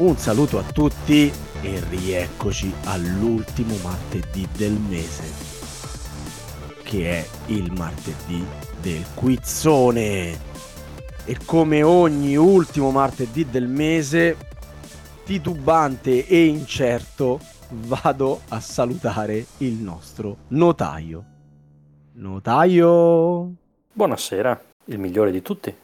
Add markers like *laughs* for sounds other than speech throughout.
Un saluto a tutti e rieccoci all'ultimo martedì del mese, che è il martedì del quizzone. E come ogni ultimo martedì del mese, titubante e incerto, vado a salutare il nostro notaio. Notaio? Buonasera, il migliore di tutti.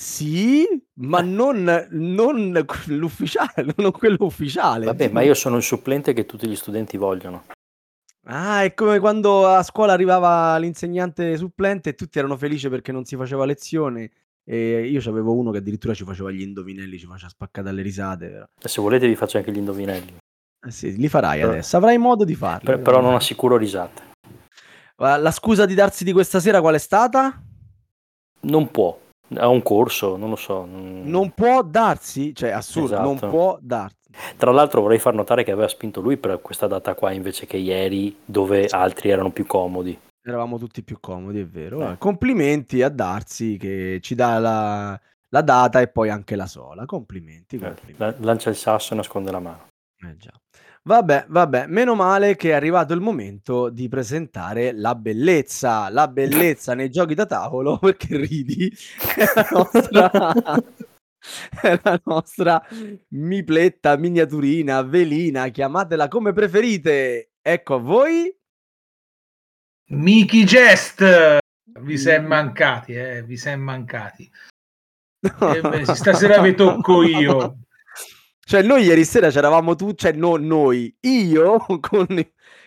Sì, ma non, non l'ufficiale, non quello ufficiale. Vabbè, ma io sono il supplente che tutti gli studenti vogliono. Ah, è come quando a scuola arrivava l'insegnante supplente e tutti erano felici perché non si faceva lezione. E io avevo uno che addirittura ci faceva gli indovinelli, ci faceva spaccare dalle risate. E se volete vi faccio anche gli indovinelli. Eh sì, li farai però, adesso, avrai modo di farli. Per, però non assicuro risate. La scusa di darsi di questa sera qual è stata? Non può. Ha un corso, non lo so. Non può darsi, cioè assurdo, esatto. non può darsi. Tra l'altro vorrei far notare che aveva spinto lui per questa data qua invece che ieri dove altri erano più comodi. Eravamo tutti più comodi, è vero. Eh. Complimenti a Darsi che ci dà la, la, data e poi anche la sola. Complimenti. Eh, complimenti. lancia il sasso e nasconde la mano. Eh già. Vabbè, vabbè, meno male che è arrivato il momento di presentare la bellezza, la bellezza nei giochi da tavolo, *laughs* perché ridi, è la nostra, *laughs* è la nostra mipletta, miniaturina, velina, chiamatela come preferite. Ecco a voi. Mickey Jest, vi siamo mancati, eh, vi siamo mancati. *laughs* Eh, beh, stasera vi tocco io. Cioè, noi ieri sera c'eravamo tutti, cioè no, noi, io *laughs* con,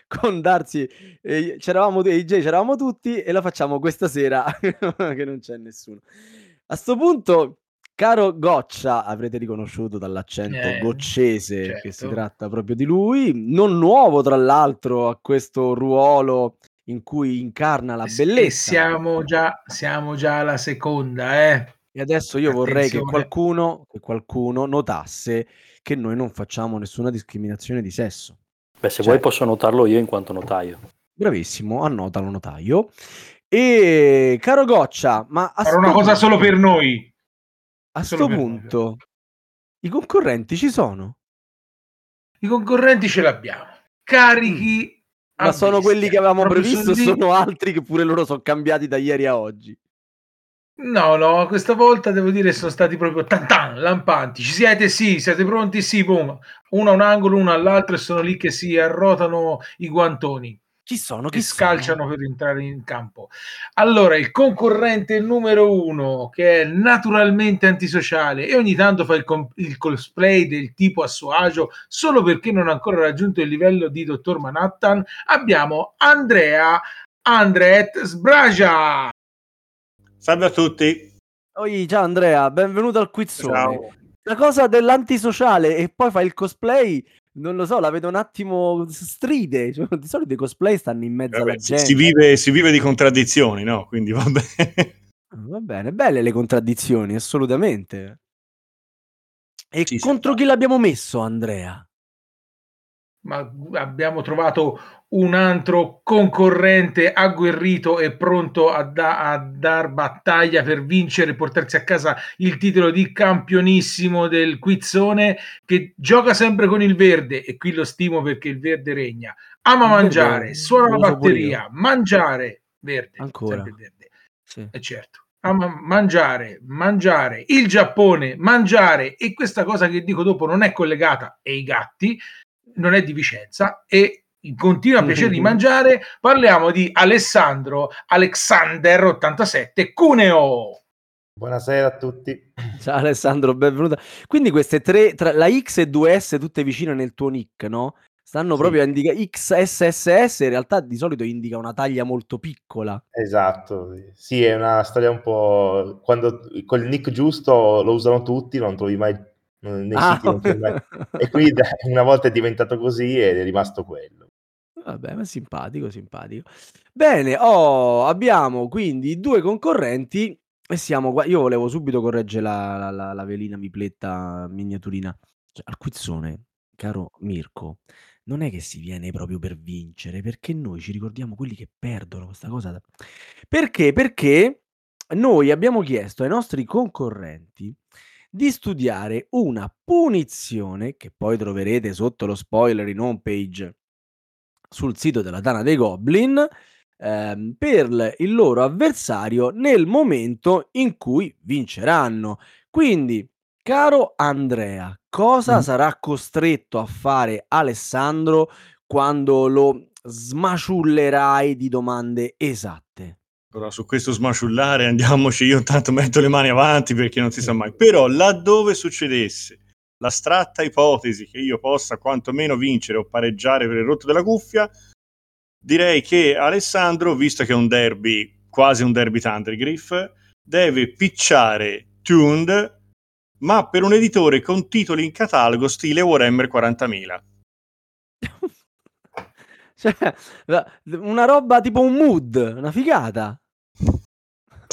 con Darsi, eh, c'eravamo AJ, c'eravamo tutti e la facciamo questa sera *laughs* che non c'è nessuno. A sto punto, caro Goccia, avrete riconosciuto dall'accento eh, goccese certo. che si certo. tratta proprio di lui, non nuovo tra l'altro a questo ruolo in cui incarna la bellezza. E siamo già, siamo già alla seconda, eh. E adesso io Attenzione. vorrei che qualcuno, che qualcuno notasse che noi non facciamo nessuna discriminazione di sesso. Beh, se cioè, vuoi posso notarlo io in quanto notaio. Bravissimo, annotalo notaio. E caro Goccia, ma... Farò una cosa solo per noi. A questo punto, noi. i concorrenti ci sono? I concorrenti ce l'abbiamo. Carichi... Mm. Ma sono quelli che avevamo previsto o sono altri che pure loro sono cambiati da ieri a oggi? No, no, questa volta devo dire sono stati proprio tan tan, lampanti. Ci siete? Sì, siete pronti? Sì, boom. Uno a un angolo, uno all'altro e sono lì che si arrotano i guantoni. Chi sono? Chi scalciano sono? per entrare in campo. Allora, il concorrente numero uno, che è naturalmente antisociale e ogni tanto fa il, comp- il cosplay del tipo a suo agio solo perché non ha ancora raggiunto il livello di Dottor Manhattan, abbiamo Andrea Andret Sbragia. Salve a tutti. Oi, ciao Andrea, benvenuto al quizzone. Ciao. La cosa dell'antisociale e poi fa il cosplay, non lo so, la vedo un attimo stride. *laughs* Cioè, di solito i cosplay stanno in mezzo Vabbè, alla gente. Si vive, si vive, di contraddizioni, no? Quindi va *laughs* bene. Va bene, belle le contraddizioni, assolutamente. E sì, contro sì. chi l'abbiamo messo, Andrea? Ma abbiamo trovato un altro concorrente agguerrito e pronto a, da- a dar battaglia per vincere e portarsi a casa il titolo di campionissimo del quizzone che gioca sempre con il verde e qui lo stimo perché il verde regna ama mangiare, suona la batteria mangiare, verde ancora verde. Sì. E certo ama mangiare, mangiare, il Giappone, mangiare e questa cosa che dico dopo non è collegata ai gatti, non è di Vicenza e continua a piacere di mangiare, parliamo di Alessandro Alexander 87 Cuneo. Buonasera a tutti. Ciao Alessandro, benvenuta. Quindi queste tre, tra la X e 2S tutte vicine nel tuo nick, no? Stanno sì. proprio a indicare XSSS, in realtà di solito indica una taglia molto piccola. Esatto, sì, è una storia un po'... Quando col nick giusto lo usano tutti, non trovi mai nei ah. siti. Mai... e quindi una volta è diventato così ed è rimasto quello. Vabbè, ma simpatico, simpatico. Bene, oh, abbiamo quindi due concorrenti e siamo qua. Io volevo subito correggere la, la, la, la velina mipletta miniaturina. Cioè, al quizzone, caro Mirko, non è che si viene proprio per vincere, perché noi ci ricordiamo quelli che perdono questa cosa. Perché? Perché noi abbiamo chiesto ai nostri concorrenti di studiare una punizione, che poi troverete sotto lo spoiler in home page sul sito della Tana dei Goblin, ehm, per il loro avversario nel momento in cui vinceranno. Quindi, caro Andrea, cosa Mh. sarà costretto a fare Alessandro quando lo smaciullerai di domande esatte? Però su questo smaciullare andiamoci, io intanto metto le mani avanti perché non si sa mai. Però laddove succedesse l'astratta ipotesi che io possa quantomeno vincere o pareggiare per il rotto della cuffia, direi che Alessandro, visto che è un derby, quasi un derby Thundergriff, deve picciare Tuned, ma per un editore con titoli in catalogo stile Warhammer 40.000. *laughs* Cioè, una roba tipo un mood, una figata.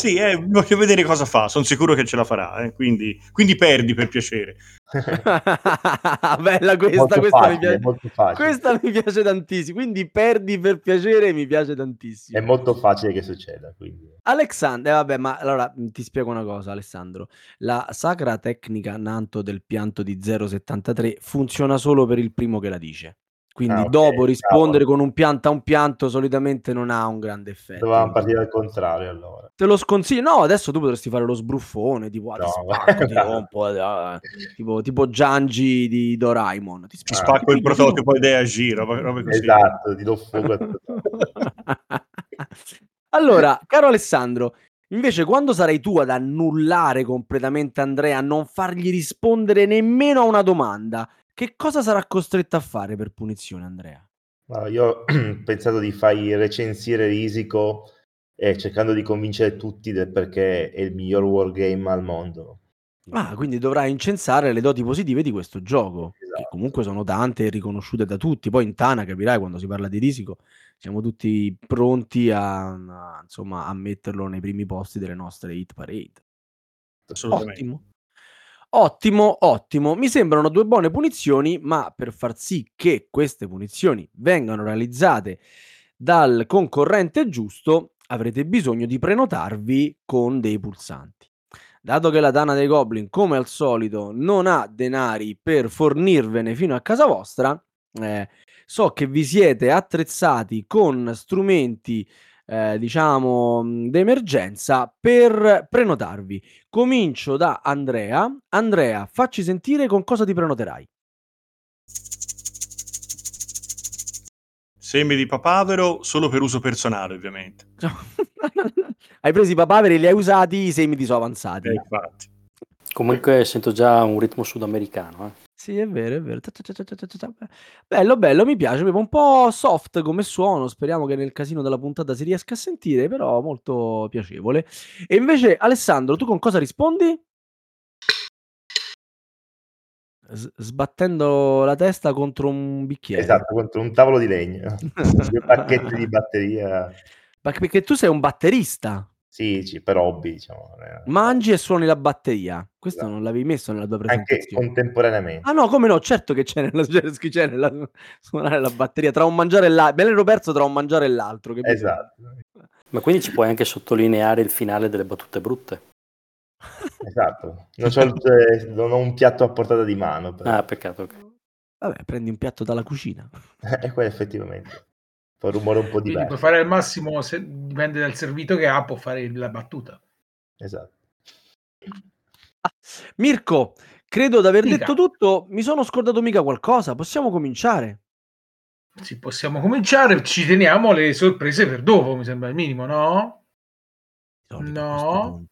Sì, eh, voglio vedere cosa fa, son sicuro che ce la farà, eh, quindi quindi perdi per piacere. *laughs* Bella questa, questa mi facile, piace molto facile. questa mi piace tantissimo, quindi perdi per piacere mi piace È tantissimo. molto facile che succeda, quindi. Alexand eh vabbè, ma allora, mhmm, ti spiego una cosa Alessandro, la sacra tecnica Nanto del pianto di 073 funziona solo per il primo che la dice. Quindi Ah, okay, dopo rispondere cavolo. con un pianta a un pianto solitamente non ha un grande effetto. Dovevamo partire al contrario allora. Te lo sconsiglio no, adesso tu potresti fare lo sbruffone, tipo: "Ah, ti No, spacco, ti *laughs* no. rompo, ah", tipo tipo Janji di Doraemon. Ti Ti Ah. spacco, spacco il ti ti prototipo idea G, roba robe così. Esatto, ti do fuoco. *laughs* Allora, caro Alessandro, invece quando sarai tu ad annullare completamente Andrea, a non fargli rispondere nemmeno a una domanda, che cosa sarà costretto a fare per punizione Andrea? No, io *clears throat* ho pensato di fargli recensire Risico e cercando di convincere tutti del perché è il miglior wargame al mondo. Ah, quindi dovrai incensare le doti positive di questo gioco, che Esatto. comunque sono tante e riconosciute da tutti. Poi in Tana, capirai, quando si parla di Risico, siamo tutti pronti a, a, insomma, a metterlo nei primi posti delle nostre hit parade. Assolutamente. Ottimo. Ottimo, ottimo. Mi sembrano due buone punizioni, ma per far sì che queste punizioni vengano realizzate dal concorrente giusto, avrete bisogno di prenotarvi con dei pulsanti. Dato che la Dana dei Goblin, come al solito, non ha denari per fornirvene fino a casa vostra, eh, so che vi siete attrezzati con strumenti, eh, diciamo, mh, d'emergenza per prenotarvi. Comincio da Andrea. Andrea, facci sentire con cosa ti prenoterai. Semi di papavero solo per uso personale, ovviamente. *laughs* hai preso i papaveri e li hai usati i semi di so avanzati. Eh, infatti. Comunque sento già un ritmo sudamericano. Eh. Sì, è vero, è vero. Bello, bello, mi piace. Un po' soft come suono. Speriamo che nel casino della puntata si riesca a sentire, però molto piacevole. E invece, Alessandro, tu con cosa rispondi? S- sbattendo la testa contro un bicchiere. Esatto, contro un tavolo di legno. *laughs* Due pacchetti di batteria. Ma perché tu sei un batterista. Sì, sì, per hobby, diciamo. Mangi e suoni la batteria. Questo Esatto. non l'avevi messo nella tua Anche presentazione. contemporaneamente. Ah no, come no, certo che c'è nella, *laughs* c'è, c'è nella suonare la batteria tra un mangiare e l'altro. Me l'ero perso tra un mangiare e l'altro. capito? Esatto, Ma quindi ci puoi anche sottolineare il finale delle battute brutte. esatto. Non, eh, *laughs* non ho un piatto a portata di mano. però. Ah, peccato. ok. Vabbè, prendi un piatto dalla cucina. *laughs* E quello effettivamente. Fa un rumore un po' Quindi puoi diverso. fare al massimo, se, dipende dal servito che ha, può fare la battuta. Esatto. Ah, Mirko, credo di aver detto tutto. Mi sono scordato mica qualcosa. Possiamo cominciare? Sì, possiamo cominciare, ci teniamo le sorprese per dopo, mi sembra il minimo, no? No.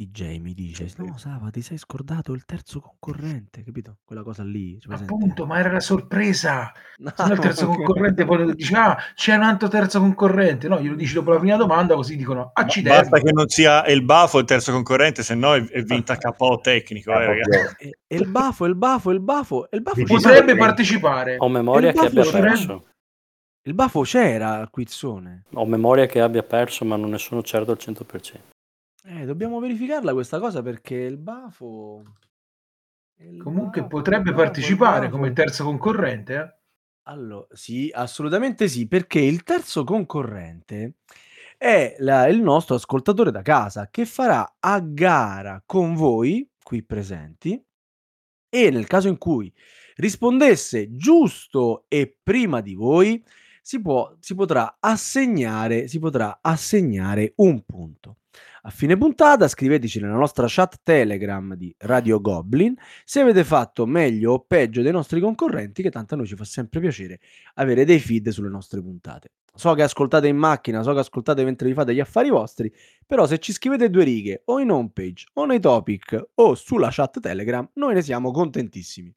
IJ mi dice: No, Sava, ti sei scordato il terzo concorrente, capito? Quella cosa lì. Appunto, ma era la sorpresa. *laughs* No, Se no il terzo ok. concorrente poi dice, ah, c'è un altro terzo concorrente. No, glielo dici dopo la prima domanda, così dicono, accidenti. Basta che non sia il Bafo il terzo concorrente, se no è, è vinta KO tecnico. *laughs* Ah, eh, ragazzi. E, il bafo, il bafo, il bafo, il bafo, Potrebbe partecipare. Ho memoria che abbia perso. Il bafo c'era al quizzone. Ho memoria che abbia perso, ma non ne sono certo al 100%. Eh, dobbiamo verificarla questa cosa perché il bafo. il Comunque bafo, potrebbe il bafo, il partecipare bafo. come terzo concorrente. eh. Allora, sì, assolutamente sì, perché il terzo concorrente è la- il nostro ascoltatore da casa che farà a gara con voi qui presenti e nel caso in cui rispondesse giusto e prima di voi, si, può, si potrà assegnare, si potrà assegnare un punto. A fine puntata scriveteci nella nostra chat Telegram di Radio Goblin se avete fatto meglio o peggio dei nostri concorrenti, che tanto a noi ci fa sempre piacere avere dei feed sulle nostre puntate. So che ascoltate in macchina, so che ascoltate mentre vi fate gli affari vostri, però se ci scrivete due righe o in homepage o nei topic o sulla chat Telegram, noi ne siamo contentissimi.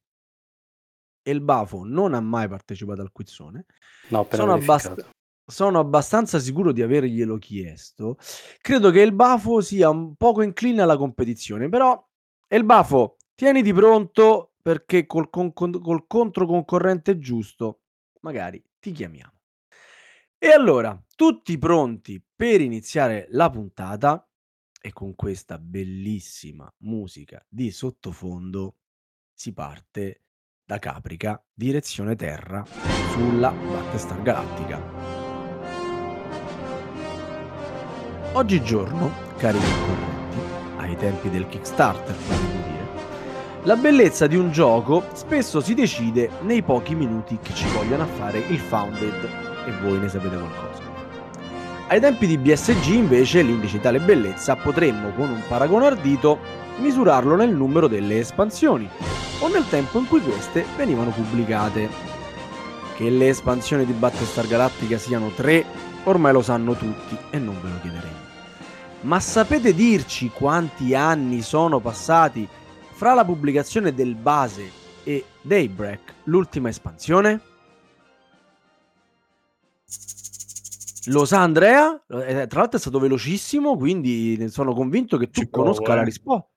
E il Bafo non ha mai partecipato al quizzone. No, Sono, abbast- sono abbastanza sicuro di averglielo chiesto. Credo che il Bafo sia un poco incline alla competizione, però il Bafo, tieniti pronto perché col, con- col controconcorrente giusto magari ti chiamiamo. E allora, tutti pronti per iniziare la puntata e con questa bellissima musica di sottofondo si parte da Caprica, direzione terra, sulla Battlestar Galactica. Oggigiorno, cari concorrenti, ai tempi del Kickstarter, potremmo dire, la bellezza di un gioco spesso si decide nei pochi minuti che ci vogliono a fare il Founded e voi ne sapete qualcosa. Ai tempi di BSG invece l'indice di tale bellezza potremmo con un paragone ardito misurarlo nel numero delle espansioni o nel tempo in cui queste venivano pubblicate. Che le espansioni di Battlestar Galactica siano tre, ormai lo sanno tutti e non ve lo chiederemo. Ma sapete dirci quanti anni sono passati fra la pubblicazione del base e Daybreak, l'ultima espansione? Lo sa Andrea? Eh, Tra l'altro è stato velocissimo, quindi ne sono convinto che tu Ci provo, conosca la eh. risposta.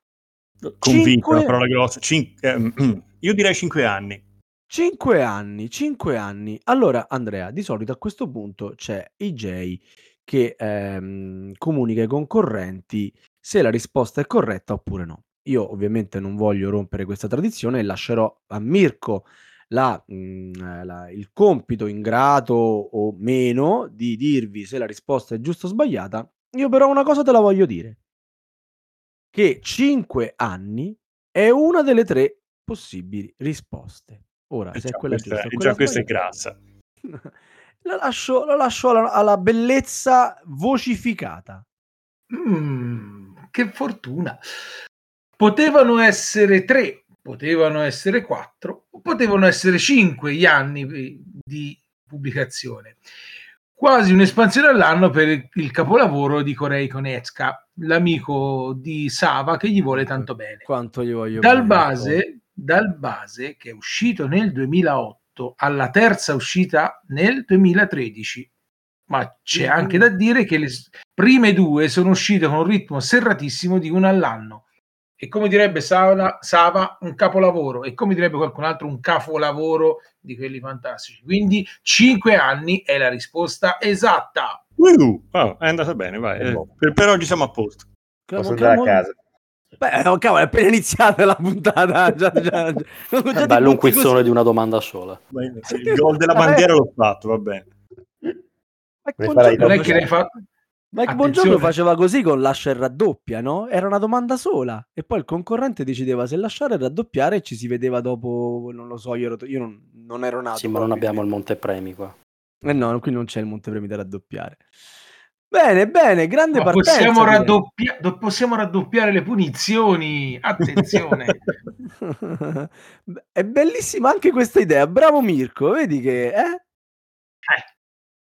Convinto, Cinque- una parola grossa. Cin- ehm, *clears throat* io direi 5 anni. Cinque anni, cinque anni. Allora, Andrea, di solito a questo punto c'è IJ che ehm, comunica ai concorrenti se la risposta è corretta oppure no. Io ovviamente non voglio rompere questa tradizione e lascerò a Mirko la, mm, eh, la- il compito ingrato o meno di dirvi se la risposta è giusta o sbagliata. Io però una cosa te la voglio dire. Che 5 anni è una delle tre possibili risposte. Ora, E se è quella giusta o e quella già questa è grassa. *laughs* la lascio, la lascio alla, alla bellezza vocificata. Mm, che fortuna. Potevano essere tre, potevano essere quattro, o potevano essere cinque gli anni eh, di pubblicazione. Quasi un'espansione all'anno per il capolavoro di Korei Konechka, l'amico di Sava che gli vuole tanto bene. Quanto gli voglio Dal bene, base, dal base che è uscito nel 2008 alla terza uscita nel 2013. Ma c'è anche da dire che le prime due sono uscite con un ritmo serratissimo di una all'anno. E come direbbe Sava, Sava, un capolavoro. E come direbbe qualcun altro, un capolavoro di quelli fantastici. Quindi cinque anni è la risposta esatta. Uh, oh, è andata bene, vai. Eh, per, per oggi siamo a posto. Posso andare a casa. Beh, oh, cavolo, è appena iniziata la puntata. *laughs* Già, già, già, È bello un quizzone di una domanda sola. Il gol della bandiera l'ho fatto, va bene. Non è che l'hai fatto. Mike Attenzione. Bongiorno faceva così con lascia e raddoppia, no? Era una domanda sola e poi il concorrente decideva se lasciare e raddoppiare e ci si vedeva dopo, non lo so, io, ero, io non, non ero nato. Sì, ma non abbiamo il montepremi qua. Eh no, qui non c'è il montepremi da raddoppiare. Bene, bene, grande Ma partenza. possiamo, raddoppia- do- possiamo raddoppiare le punizioni. Attenzione. *laughs* È bellissima anche questa idea. Bravo Mirko, vedi che eh? Eh,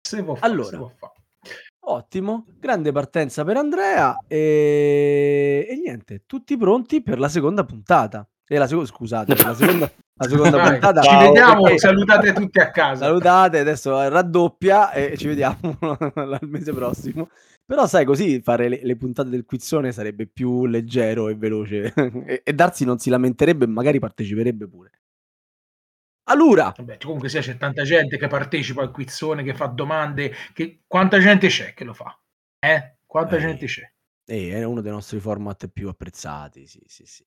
si può fare, Allora. può fare. Ottimo, grande partenza per Andrea e... e niente, tutti pronti per la seconda puntata. E la seconda, scusate, la seconda, la seconda Vai, puntata. ci vediamo, perché- salutate tutti a casa. Salutate, adesso raddoppia e ci vediamo *laughs* il mese prossimo. Però sai, così fare le, le puntate del quizzone sarebbe più leggero e veloce *laughs* e, e Darsi non si lamenterebbe e magari parteciperebbe pure. Allora, Vabbè, comunque sia, c'è tanta gente che partecipa al quizzone, che fa domande. Che... Quanta gente c'è che lo fa? Eh? Quanta Eh. gente c'è? Eh, è uno dei nostri format più apprezzati, sì, sì, sì.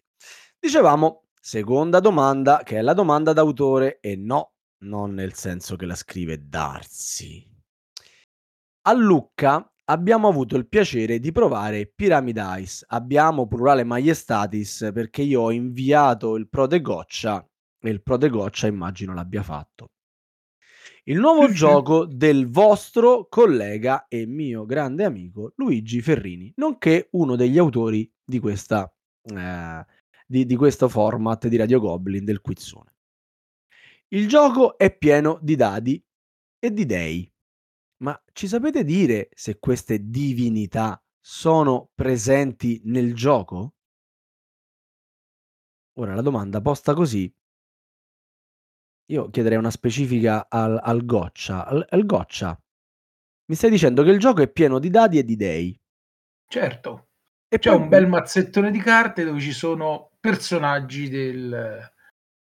Dicevamo, seconda domanda, che è la domanda d'autore, e no, non nel senso che la scrive Darsi. A Lucca abbiamo avuto il piacere di provare Pyramid Ice. Abbiamo plurale maiestatis perché io ho inviato il prode goccia e il prode goccia immagino l'abbia fatto. Il nuovo gioco del vostro collega e mio grande amico Luigi Ferrini, nonché uno degli autori di, questa, eh, di, di questo format di Radio Goblin del quizzone. Il gioco è pieno di dadi e di dei. Ma ci sapete dire se queste divinità sono presenti nel gioco? Ora la domanda posta così io chiederei una specifica al, al goccia. Al, al goccia, mi stai dicendo che il gioco è pieno di dadi e di dei. Certo. E C'è poi- un bel mazzettone di carte dove ci sono personaggi del-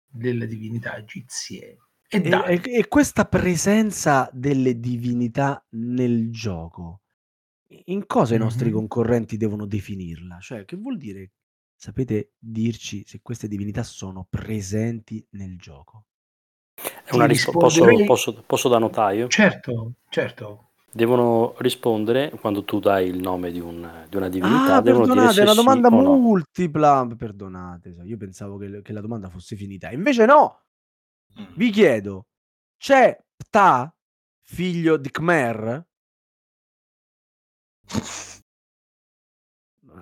delle divinità egizie. E, E, e- e questa presenza delle divinità nel gioco, in cosa i nostri Mhm. concorrenti devono definirla? Cioè, che vuol dire? Sapete dirci se queste divinità sono presenti nel gioco? È una risposta. Posso, posso, posso da notaio? Certo, certo. Devono rispondere quando tu dai il nome di, un- di una divinità. Ah, devono dire perdonate, se è una sì domanda o no. multipla. Perdonate, io pensavo che, che la domanda fosse finita. Invece no, vi chiedo, c'è Ptah, figlio di Khmer?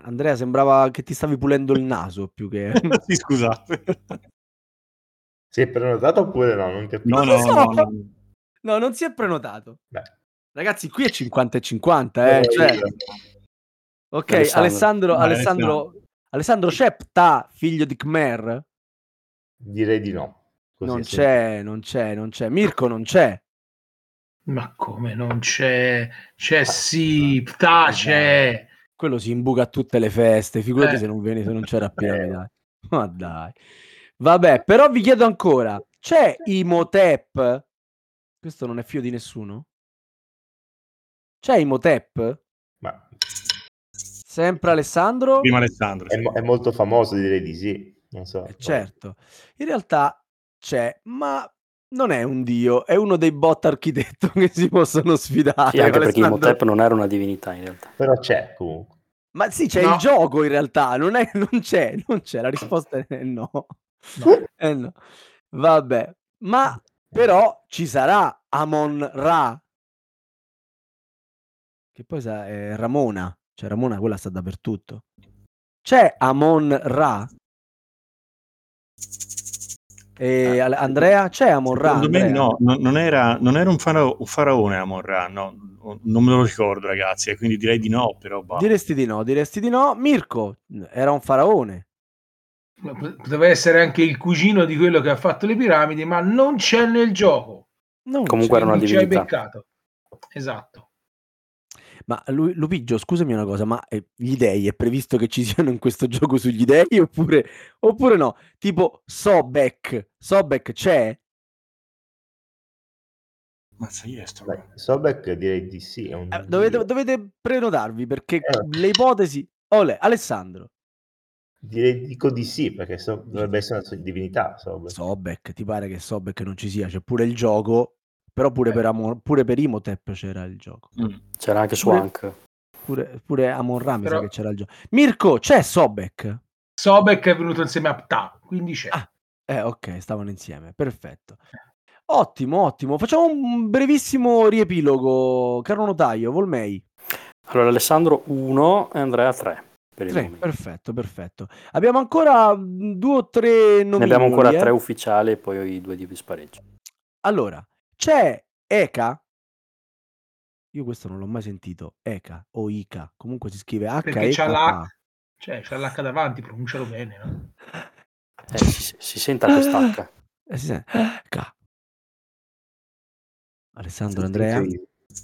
Andrea, sembrava che ti stavi pulendo il naso più che... *laughs* sì, scusate. Si è prenotato oppure no? Non capisco. No, no, no, no. No, non si è prenotato. Beh, Ragazzi, qui è 50 e 50, eh. però Cioè, io- ok, Alessandro. Alessandro, Vai, Alessandro, Alessandro, c'è Ptah, figlio di Khmer? direi di no. Così Non c'è, non c'è, non c'è. Mirko non c'è. Ma come non c'è? C'è sì, Ptah c'è. Quello si imbuca a tutte le feste. Figurati Eh. se non viene, se non c'era *laughs* più. Eh. dai. Ma dai. Vabbè, però vi chiedo ancora: c'è Imhotep? Questo non è figlio di nessuno? C'è Imhotep? Ma Sempre Alessandro? Prima Alessandro. è, sì. mo- è molto famoso, direi di sì. Non so. Eh, certo. In realtà c'è, ma non è un dio, è uno dei bot architetto *laughs* che si possono sfidare. Sì, anche perché. Imhotep non era una divinità in realtà. Però c'è comunque. Ma sì, c'è No. il gioco in realtà, non, è, *laughs* non c'è, non c'è, la risposta è no. No. *laughs* Eh no. Vabbè, ma però ci sarà Amon Ra, che poi sa- è Ramona, cioè Ramona quella sta dappertutto. C'è Amon Ra? E Ale- Andrea? C'è Amon Ra? Secondo me Andrea? no, non, era, non era un, farao- un faraone Amon-Ra, no, non me lo ricordo ragazzi, e quindi direi di no, però bah. Diresti di no, diresti di no. Mirko era un faraone. Poteva essere anche il cugino di quello che ha fatto le piramidi, ma non c'è nel gioco. Non Comunque c'è. era una Non ci hai divinità. beccato. Esatto. Ma Lu- Lupigio, scusami una cosa, ma eh, gli dei è previsto che ci siano in questo *laughs* gioco sugli dei oppure, oppure no? Tipo Sobek, Sobek c'è? Mazza, io sto... Beh, Sobek direi di sì. È un Eh, dovete, dovete prenotarvi perché Eh. le ipotesi... Ole, Alessandro, Direi dico di sì, perché so- dovrebbe essere una divinità. Sobek. Sobek, ti pare che Sobek non ci sia? C'è pure il gioco, però pure, Eh. per, Amon- pure per Imhotep c'era il gioco. Mm. C'era anche Pure- Swank. Pure, pure Amon Ra Però- che c'era il gioco. Mirko, c'è Sobek? Sobek è venuto insieme a Ptah, quindi c'è. Ah. Eh, ok, stavano insieme, perfetto. Ottimo, ottimo. Facciamo un brevissimo riepilogo. Caro notaio, Volmei. Allora Alessandro 1 e Andrea 3. Per il Tre, nome. perfetto, perfetto. Abbiamo ancora due o tre nomi. Ne abbiamo ancora eh. tre ufficiali e poi i due di spareggio. Allora, c'è Eka. Io questo non l'ho mai sentito. Eka o Ica. Comunque si scrive H Perché E c'ha la- Cioè, c'è l'H davanti, pronuncialo bene. No? *laughs* Eh, si, si senta quest'H. Eh, si sente. K. Alessandro, Sì, Andrea.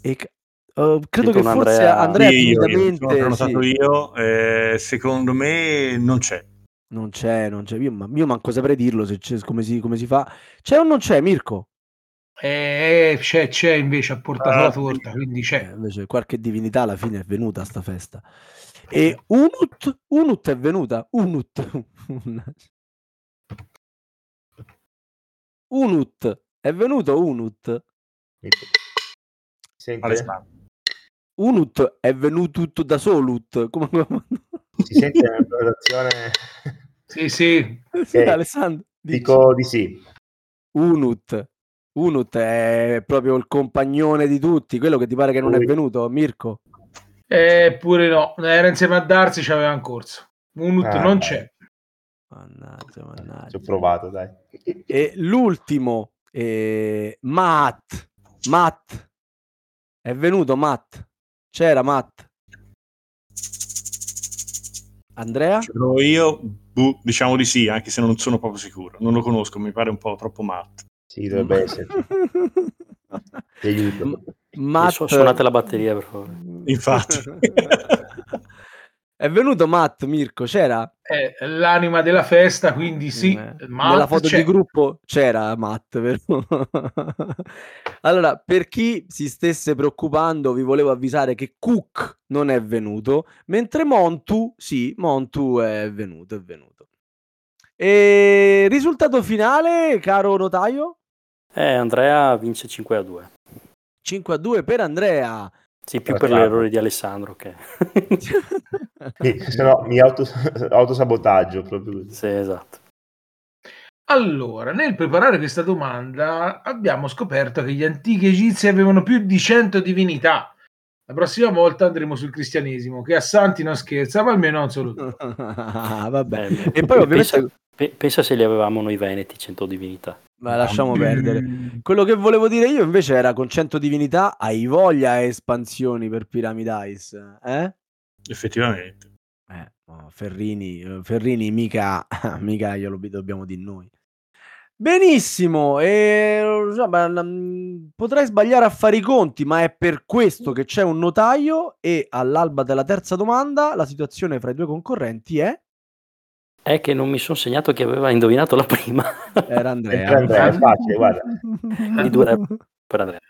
Eka. Uh, credo che forse Andrea- Andrea Sì, io, io, sì. io, eh, secondo me non c'è. Non c'è, non c'è. Io, ma- io manco saprei dirlo se c'è, come, si, come si fa. C'è o non c'è, Mirko? Eh, c'è, c'è invece, ha portato Ah, la torta, quindi Eh, c'è. invece qualche divinità alla fine è venuta a sta festa. E Unut, Unut è venuta. Unut. *laughs* Unut. È venuto Unut. Sente? Alessandro. Unut è venuto tutto da solut. Come... Si sente la pronunciazione? Sì, sì. sì Ok. Alessandro. dici. Dico di sì. Unut. Unut è proprio il compagnone di tutti, quello che ti pare che non è Lui. venuto, Mirko. Eppure no, era insieme a Darsi, c'aveva un corso. Unut Ah, non dai. c'è. Mannaggia, Ci mannaggia. ho provato, dai. E l'ultimo, eh, Matt. Matt. È venuto Matt. C'era Matt. Andrea? Però io, boh, diciamo di sì, anche se non sono proprio sicuro. Non lo conosco, mi pare un po' troppo matto. Sì, dovrebbe essere. Ti aiuto. Matt... Su- suonate la batteria, per favore. Infatti. *laughs* È venuto Matt, Mirko, c'era? È l'anima della festa, quindi sì. Eh, Matt Nella foto c'è. di gruppo c'era Matt, vero? *laughs* allora, per chi si stesse preoccupando, vi volevo avvisare che Cook non è venuto, mentre Montu, sì, Montu è venuto, è venuto. E risultato finale, caro notaio? Eh, Andrea vince 5 a 2. 5 a 2 per Andrea. Sì, più per l'errore di Alessandro che... *laughs* Sì, se no mi auto, autosabotaggio proprio così. sì, esatto. Allora, nel preparare questa domanda abbiamo scoperto che gli antichi egizi avevano più di 100 divinità. La prossima volta andremo sul cristianesimo, che a santi non scherza, ma almeno non solo due. *laughs* Vabbè. E poi ovviamente... pensa, pe- pensa se li avevamo noi veneti 100 divinità. Ma lasciamo perdere. Quello che volevo dire io invece era con 100 divinità hai voglia a espansioni per Pyramid Ice, eh? Effettivamente. Eh, no, Ferrini, Ferrini mica, *laughs* mica glielo bi- dobbiamo di noi. Benissimo, e, insomma, mm, potrei sbagliare a fare i conti, ma è per questo che c'è un notaio e all'alba della terza domanda la situazione fra i due concorrenti è È che non mi sono segnato che aveva indovinato la prima. era Andrea. Sempre Andrea, è facile, guarda. Quindi due per Andrea.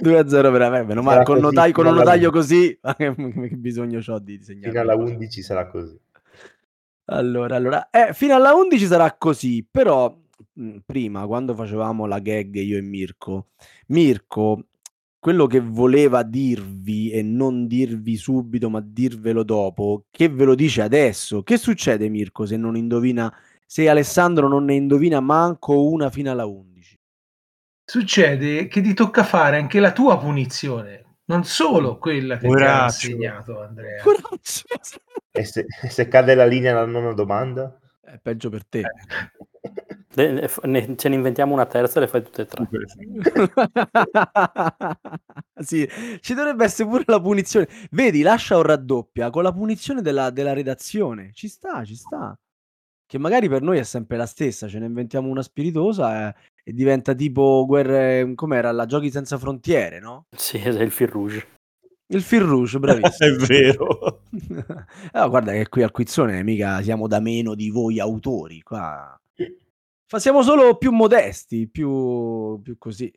2 a 0 per me, meno male, con, così notai- con un notaio così, *laughs* che, che bisogno ho di disegnare? Fino alla 11 sarà così. Allora, allora, eh, fino alla 11 sarà così, però mh, prima, quando facevamo la gag io e Mirko, Mirko, quello che voleva dirvi e non dirvi subito, ma dirvelo dopo, che ve lo dice adesso. Che succede, Mirko, se non indovina, se Alessandro non ne indovina manco una fino alla 11? Succede che ti tocca fare anche la tua punizione, non solo quella che ti ha assegnato Andrea. E se, se cade la linea alla nona domanda? È peggio per te. Ne- ne- ne- ce ne inventiamo una terza e le fai tutte e tre. *laughs* sì, ci dovrebbe essere pure la punizione. Vedi, lascia o raddoppia con la punizione della, della redazione. Ci sta, ci sta. Che magari per noi è sempre la stessa. Ce ne inventiamo una spiritosa e, e diventa tipo guerre. Com'era? La giochi senza frontiere, no? Sì, è il fil rouge. Il fil rouge, bravissimo. *laughs* È vero. Ah, *laughs* guarda che qui al quizzone mica siamo da meno di voi autori. Qua siamo solo più modesti, più, più così.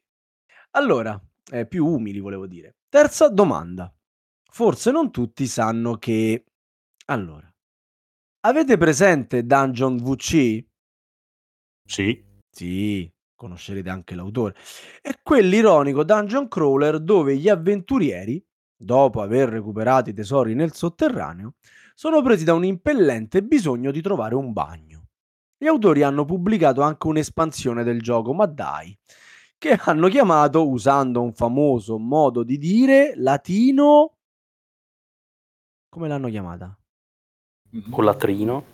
Allora, eh, più umili volevo dire. Terza domanda. Forse non tutti sanno che... Allora, avete presente Dungeon VC? Sì. Sì, conoscerete anche l'autore. È quell'ironico dungeon crawler dove gli avventurieri, dopo aver recuperato i tesori nel sotterraneo, sono presi da un impellente bisogno di trovare un bagno. Gli autori hanno pubblicato anche un'espansione del gioco, ma dai, che hanno chiamato, usando un famoso modo di dire latino... Come l'hanno chiamata? Con latrino.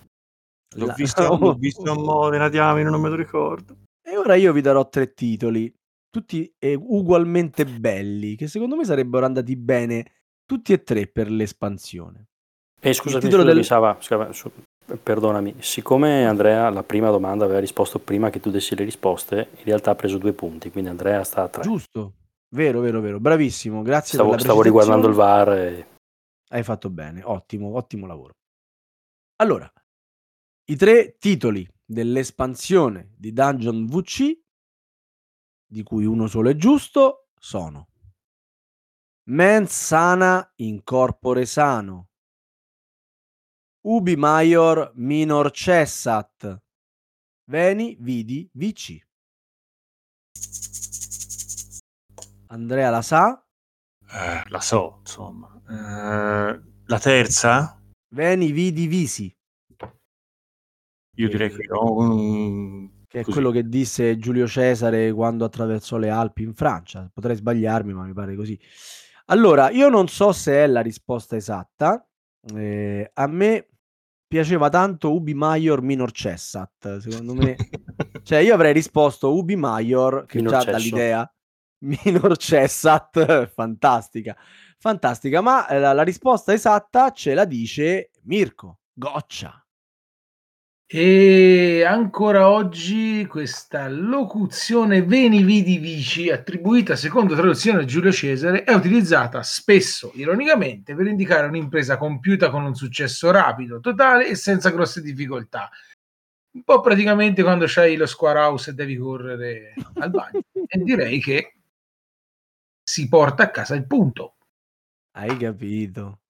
L'ho La- visto, *laughs* l'ho visto a mo' della diamine, non me lo ricordo. E ora io vi darò tre titoli, tutti eh, ugualmente belli, che secondo me sarebbero andati bene tutti e tre per l'espansione. E scusami, titolo scusami, del- Sava, scusami, perdonami, siccome Andrea la prima domanda aveva risposto prima che tu dessi le risposte, in realtà ha preso due punti, quindi Andrea sta a tre. Giusto? Vero, vero, vero. Bravissimo, grazie Stavo, stavo riguardando il. VAR e Hai fatto bene, ottimo, ottimo lavoro. Allora, i tre titoli dell'espansione di Dungeon VC, di cui uno solo è giusto, sono Mens Sana in Corpore Sano, Ubi Maior Minor Cessat, Veni Vidi VC. Andrea la sa? Eh, la so, insomma. Eh, la terza? Veni, vidi, visi. Io direi che un... Che è Così. quello che disse Giulio Cesare quando attraversò le Alpi in Francia. Potrei sbagliarmi, ma mi pare così. Allora, io non so se è la risposta esatta. Eh, a me piaceva tanto Ubi Maior Minor Cessat. Secondo me, *laughs* cioè, io avrei risposto Ubi Maior, che Minor già Cesso. dall'idea *laughs* Minor Cessat, fantastica, fantastica. Ma eh, la, la risposta esatta ce la dice Mirko Goccia. E ancora oggi questa locuzione veni vidi vici, attribuita secondo traduzione a Giulio Cesare, è utilizzata spesso, ironicamente, per indicare un'impresa compiuta con un successo rapido, totale e senza grosse difficoltà. Un po' praticamente quando c'hai lo square house e devi correre al bagno. e direi che si porta a casa il punto. Hai capito?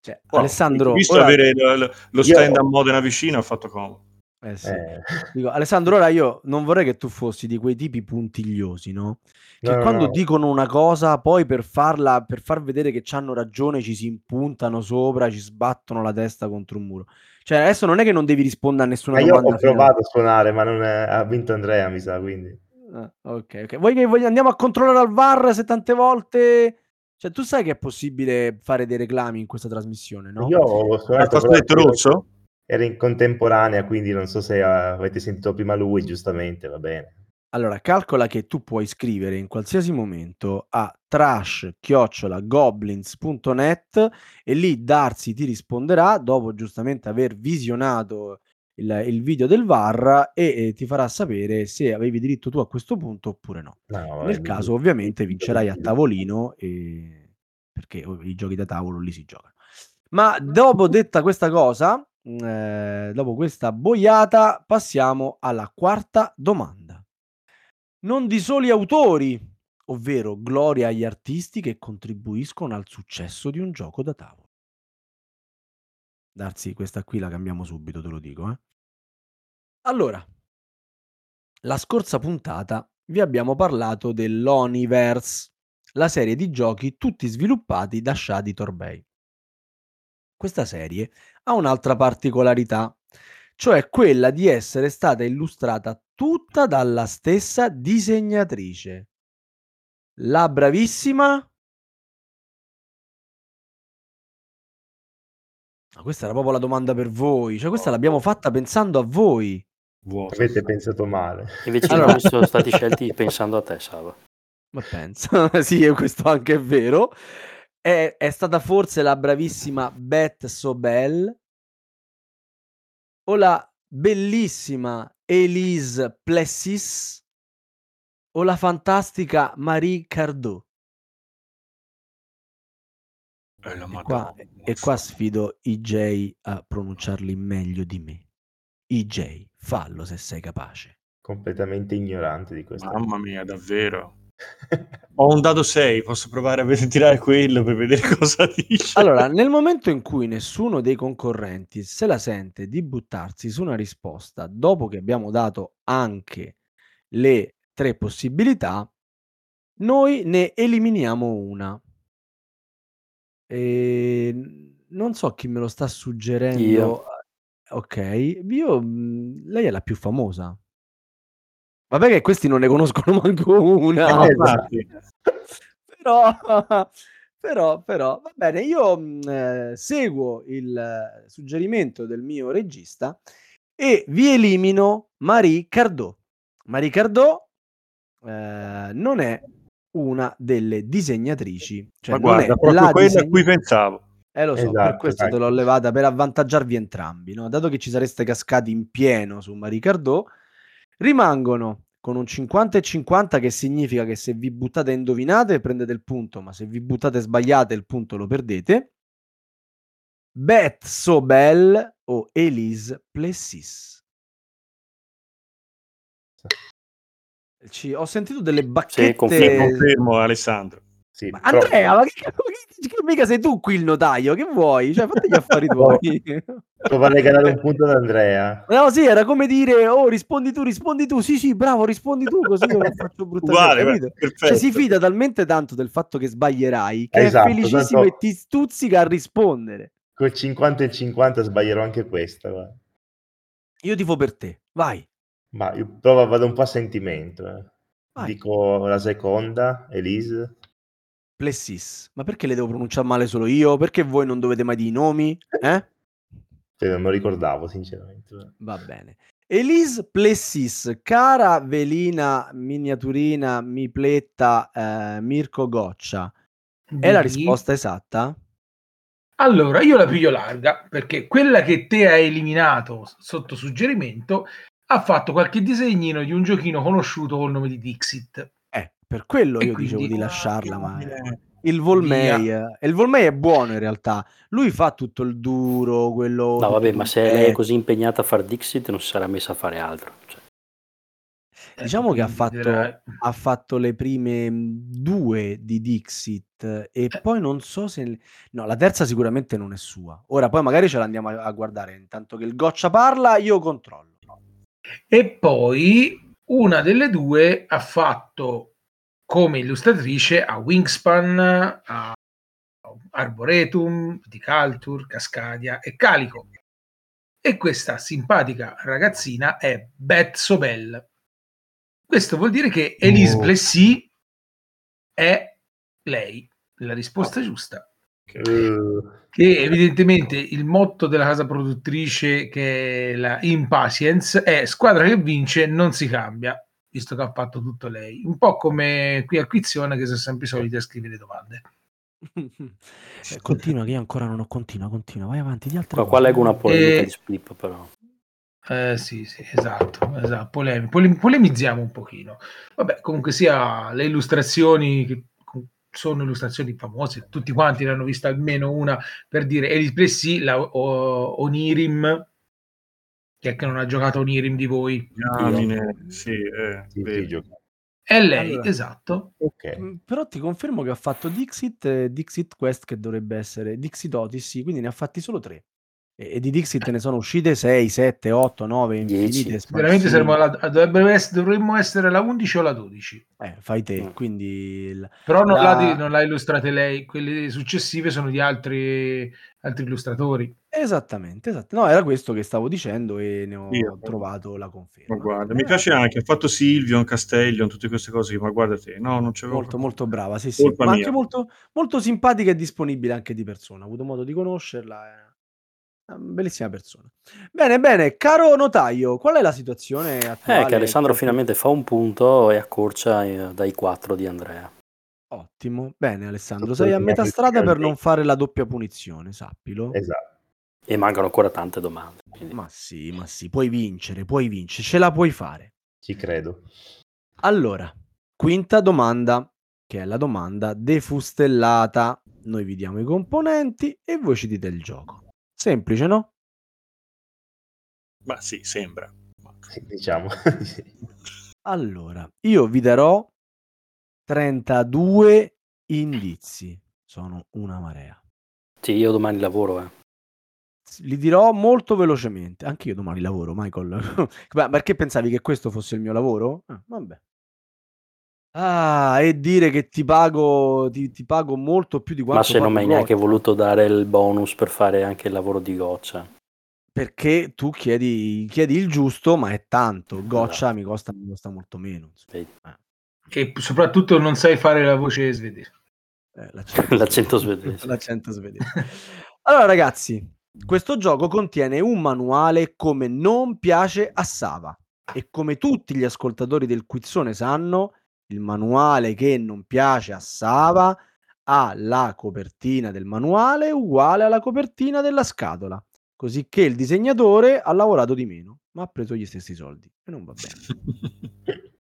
Cioè, Wow, Alessandro, Visto ora- avere lo, lo- stand a Modena vicino ha fatto comodo. eh sì. Eh, Dico, Alessandro, ora io non vorrei che tu fossi di quei tipi puntigliosi, no? Che No, quando no. dicono una cosa, poi per farla, per far vedere che hanno ragione, ci si impuntano sopra, ci sbattono la testa contro un muro. Cioè, adesso non è che non devi rispondere a nessuna ma io domanda ho finale. provato a suonare, ma non è- ha vinto Andrea, mi sa, quindi. Ah, ok, ok. Vuoi che voglio- andiamo a controllare al VAR se tante volte... Cioè, tu sai che è possibile fare dei reclami in questa trasmissione, no? Io ho detto rosso? era in contemporanea, quindi non so se eh, avete sentito prima lui, giustamente, va bene. Allora, calcola che tu puoi scrivere in qualsiasi momento a trash-goblins.net e lì Darsi ti risponderà dopo giustamente aver visionato il, il video del VAR e, eh, ti farà sapere se avevi diritto tu a questo punto oppure no. No, Nel mi- caso ovviamente vincerai a tavolino e- perché oh, i giochi da tavolo lì si giocano. Ma dopo detta questa cosa, eh, dopo questa boiata, passiamo alla quarta domanda. Non di soli autori, ovvero gloria agli artisti che contribuiscono al successo di un gioco da tavolo. Darsi, questa qui la cambiamo subito, te lo dico. eh. Allora, la scorsa puntata vi abbiamo parlato dell'Oniverse, la serie di giochi tutti sviluppati da Shadi Torbey. Questa serie ha un'altra particolarità, cioè quella di essere stata illustrata tutta dalla stessa disegnatrice. La bravissima... Ma questa era proprio la domanda per voi, cioè questa l'abbiamo fatta pensando a voi. Vuoto. Avete pensato male. Invece Allora- sono stati scelti pensando a te, Sava. Ma pensa, *laughs* sì, e questo anche è vero. È, è stata forse la bravissima Beth Sobel o la bellissima Elise Plessis o la fantastica Marie Cardot. Eh, la E Madonna, qua, e qua sfido IJ a pronunciarli meglio di me. IJ, fallo se sei capace. Completamente ignorante di questo. Mamma mia, davvero. *laughs* Ho un dado 6, posso provare a vedere- tirare quello per vedere *laughs* cosa dice. Allora, nel momento in cui nessuno dei concorrenti se la sente di buttarsi su una risposta dopo che abbiamo dato anche le tre possibilità, noi ne eliminiamo una. E non so chi me lo sta suggerendo. Io. Ok, io, mh, lei è la più famosa. Vabbè che questi non ne conoscono manco una. No, *laughs* però, però, però, va bene, io mh, eh, seguo il suggerimento del mio regista e vi elimino Marie Cardot. Marie Cardot eh, non è una delle disegnatrici, cioè Ma guarda, proprio la quella a disegna- cui pensavo. eh, lo so, per Esatto, questo te dai. l'ho levata per avvantaggiarvi entrambi, no? Dato che ci sareste cascati in pieno su Marie Cardot, rimangono con un 50 e 50 che significa che se vi buttate e indovinate prendete il punto, ma se vi buttate sbagliate il punto lo perdete. Beth Sobel o Elise Plessis. Ci- ho sentito delle Sì, bacchette. confermo. Confermo, Alessandro. Sì, Ma però- Andrea, ma che, che- che- mica sei tu qui il notaio, che vuoi? Cioè, fatti gli affari *laughs* tuoi. Prova a regalare un punto ad Andrea. No, sì, era come dire, oh, rispondi tu, rispondi tu. Sì, sì, bravo, rispondi tu, così io non *laughs* faccio brutta Uguale. Cioè, si fida talmente tanto del fatto che sbaglierai che Esatto, è felicissimo tanto- e ti stuzzica a rispondere. Col 50 e 50 sbaglierò anche questa. guarda. Io tifo per te, vai. Ma io provo, vado un po' a sentimento. eh. Vai. Dico la seconda, Elise. Plessis. Ma perché le devo pronunciare male solo io? Perché voi non dovete mai dire i nomi? *laughs* Eh? Cioè, non me lo ricordavo, sinceramente. Va bene. Elise Plessis, cara velina, miniaturina, mipletta, eh, Mirko Goccia. È la Di- risposta esatta? Allora, io la piglio larga perché quella che te hai eliminato sotto suggerimento ha fatto qualche disegnino di un giochino conosciuto col nome di Dixit. Eh, per quello E io quindi- dicevo di lasciarla, ma Eh, il Volmei, eh, il Volmei è buono in realtà. Lui fa tutto il duro, quello No, vabbè, ma se lei è completo. così impegnata a fare Dixit non si sarà messa a fare altro. Cioè, Diciamo che ha fatto, ha fatto le prime mh, due di Dixit e Eh. poi non so se... No, la terza sicuramente non è sua. Ora poi magari ce l'andiamo a, a guardare. Intanto che il Goccia parla, io controllo. E poi una delle due ha fatto come illustratrice a Wingspan, a Arboretum, Viticulture, Cascadia e Calico. E questa simpatica ragazzina è Beth Sobel. Questo vuol dire che Elise Oh. Plessis è lei, la risposta giusta. Eh, Che evidentemente il motto della casa produttrice, che è la Impatience, è squadra che vince non si cambia, visto che ha fatto tutto lei. Un po' come qui a Quizione, che sono sempre i soliti a scrivere domande. *laughs* Eh, continua, che io ancora non ho. Continua, continua, vai avanti. Di altre qua, leggo una polemica Eh, di Splip, però. Eh, sì, sì, esatto, esatto. Polemi- pole- polemizziamo un pochino. Vabbè, comunque sia, le illustrazioni che sono illustrazioni famose, tutti quanti ne hanno vista almeno una per dire Elise Plessis, la o- Onirim, chi è che non ha giocato Onirim di voi? Diamine, sì, eh, sì, sì. È lei, Allora. esatto. Ok. Mm, Però ti confermo che ha fatto Dixit e Dixit Quest che dovrebbe essere Dixit Odyssey, quindi ne ha fatti solo tre. E, di Dixit ne sono uscite 6, 7, 8, 9, Dieci. infinite Veramente saremmo alla- essere- dovremmo essere la 11 o la 12. Eh, fai te, Mm. quindi il- Però non, La- non l'ha illustrate lei, quelle successive sono di altri, altri illustratori. Esattamente, esatto. No, era questo che stavo dicendo e ne ho Sì, trovato la Ma conferma. guarda, mi Eh, piace anche, ha fatto Silvion, Castellion, tutte queste cose, ma guarda te, no, non c'avevo Molto, proprio- molto brava, sì, sì. Colpa Ma mia. anche molto, molto simpatica e disponibile anche di persona. Ho avuto modo di conoscerla. Una bellissima persona. Bene, bene, caro notaio, qual è la situazione attuale? Eh, che Alessandro finalmente fa un punto e accorcia eh, dai 4 di Andrea. Ottimo. Bene, Alessandro, sei a metà strada per non fare la doppia punizione, sappilo. Esatto. E mancano ancora tante domande. quindi- Ma sì, ma sì, puoi vincere, puoi vincere, ce la puoi fare. Ci credo. Allora, quinta domanda, che è la domanda defustellata. Noi vi diamo i componenti e voi ci dite il gioco. Semplice, no? Ma sì, sembra. Diciamo. *laughs* Allora, io vi darò 32 indizi. Sono una marea. Sì, io domani lavoro, eh. Li dirò molto velocemente. Anche io domani lavoro, Michael. *laughs* Ma perché pensavi che questo fosse il mio lavoro? Ah, vabbè. Ah, e dire che ti pago, ti, ti pago molto più di quanto Ma se non mi hai neanche voluto dare il bonus per fare anche il lavoro di goccia. Perché tu chiedi, chiedi il giusto, ma è tanto. Goccia Esatto. mi, costa, mi costa molto meno. insomma. Vedi. E soprattutto non sai fare la voce svedese. Eh, l'accento, *laughs* L'accento svedese. *laughs* L'accento svedese. Allora, ragazzi, questo gioco contiene un manuale come non piace a Sava. E come tutti gli ascoltatori del Quizzone sanno, il manuale che non piace a Sava ha la copertina del manuale uguale alla copertina della scatola. Così che il disegnatore ha lavorato di meno, ma ha preso gli stessi soldi. E non va bene. *laughs*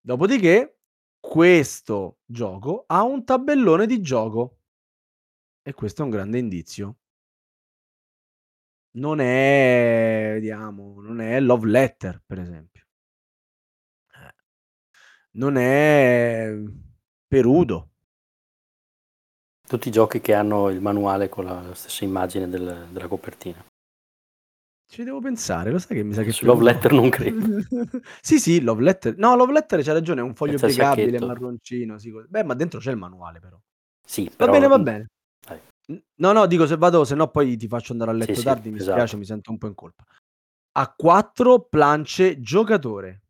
Dopodiché, questo gioco ha un tabellone di gioco. E questo è un grande indizio. Non è, vediamo, non è Love Letter, per esempio. Non è Perudo. Tutti i giochi che hanno il manuale con la stessa immagine del- della copertina. Ci devo pensare, lo sai che mi sa che Su Love Letter non credo. *laughs* sì, sì, Love Letter. No, Love Letter c'ha ragione, è un foglio Senza il piegabile, marroncino. Sì. Beh, ma dentro c'è il manuale però. Sì, Va però- bene, va bene. Dai. No, no, dico se vado, se no poi ti faccio andare a letto Sì, sì, tardi, mi esatto. spiace, mi sento un po' in colpa. A 4 plance giocatore.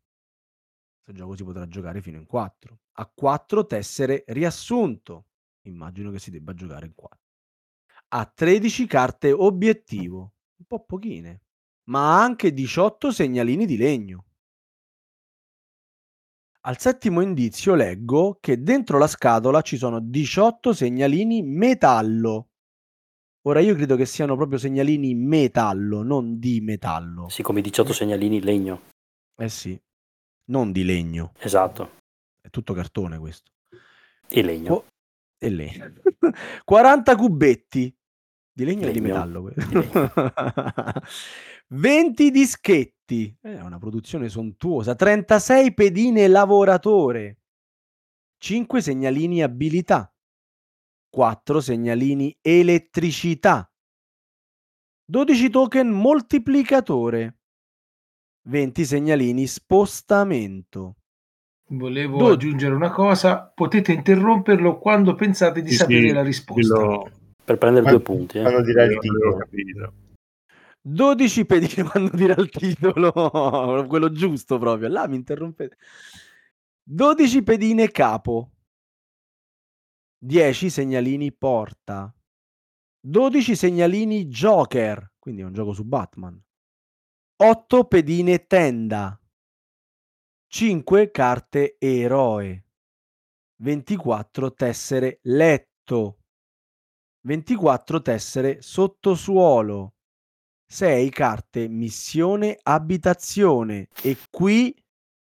Questo gioco si potrà giocare fino in 4. A 4 tessere riassunto. Immagino che si debba giocare in 4. A 13 carte obiettivo. Un po' pochine. Ma ha anche 18 segnalini di legno. Al settimo indizio leggo che dentro la scatola ci sono 18 segnalini metallo. Ora io credo che siano proprio segnalini metallo, non di metallo. Sì, come i 18 segnalini legno. Eh sì, non di legno. Esatto. È tutto cartone questo. E legno. Oh, e legno. *laughs* 40 cubetti. Di legno o di Legno. metallo? Di legno. *laughs* 20 dischetti. È una produzione sontuosa. 36 pedine lavoratore. 5 segnalini abilità. 4 segnalini elettricità. 12 token moltiplicatore. 20 segnalini spostamento. Volevo Do- aggiungere una cosa, potete interromperlo quando pensate di Sì, sapere sì, la risposta. quello- Per prendere Ma- due punti. eh. Quando dirà il titolo. capito. 12 pedine *laughs* quando dirà il titolo, *laughs* quello giusto proprio. Là mi interrompete. 12 pedine capo. 10 segnalini porta. 12 segnalini Joker, quindi è un gioco su Batman. 8 pedine tenda. 5 carte eroe. 24 tessere letto. 24 tessere sottosuolo. 6 carte missione abitazione. E qui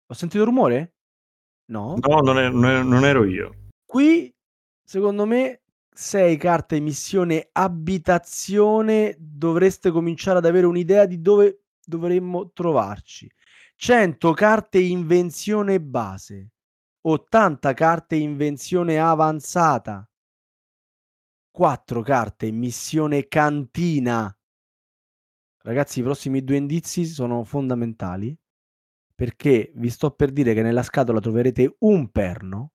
ho sentito rumore? No. No, non, è- non è- non ero io. Qui, secondo me, 6 carte missione abitazione dovreste cominciare ad avere un'idea di dove dovremmo trovarci. 100 carte invenzione base, 80 carte invenzione avanzata, 4 carte missione cantina. Ragazzi, i prossimi due indizi sono fondamentali perché vi sto per dire che nella scatola troverete un perno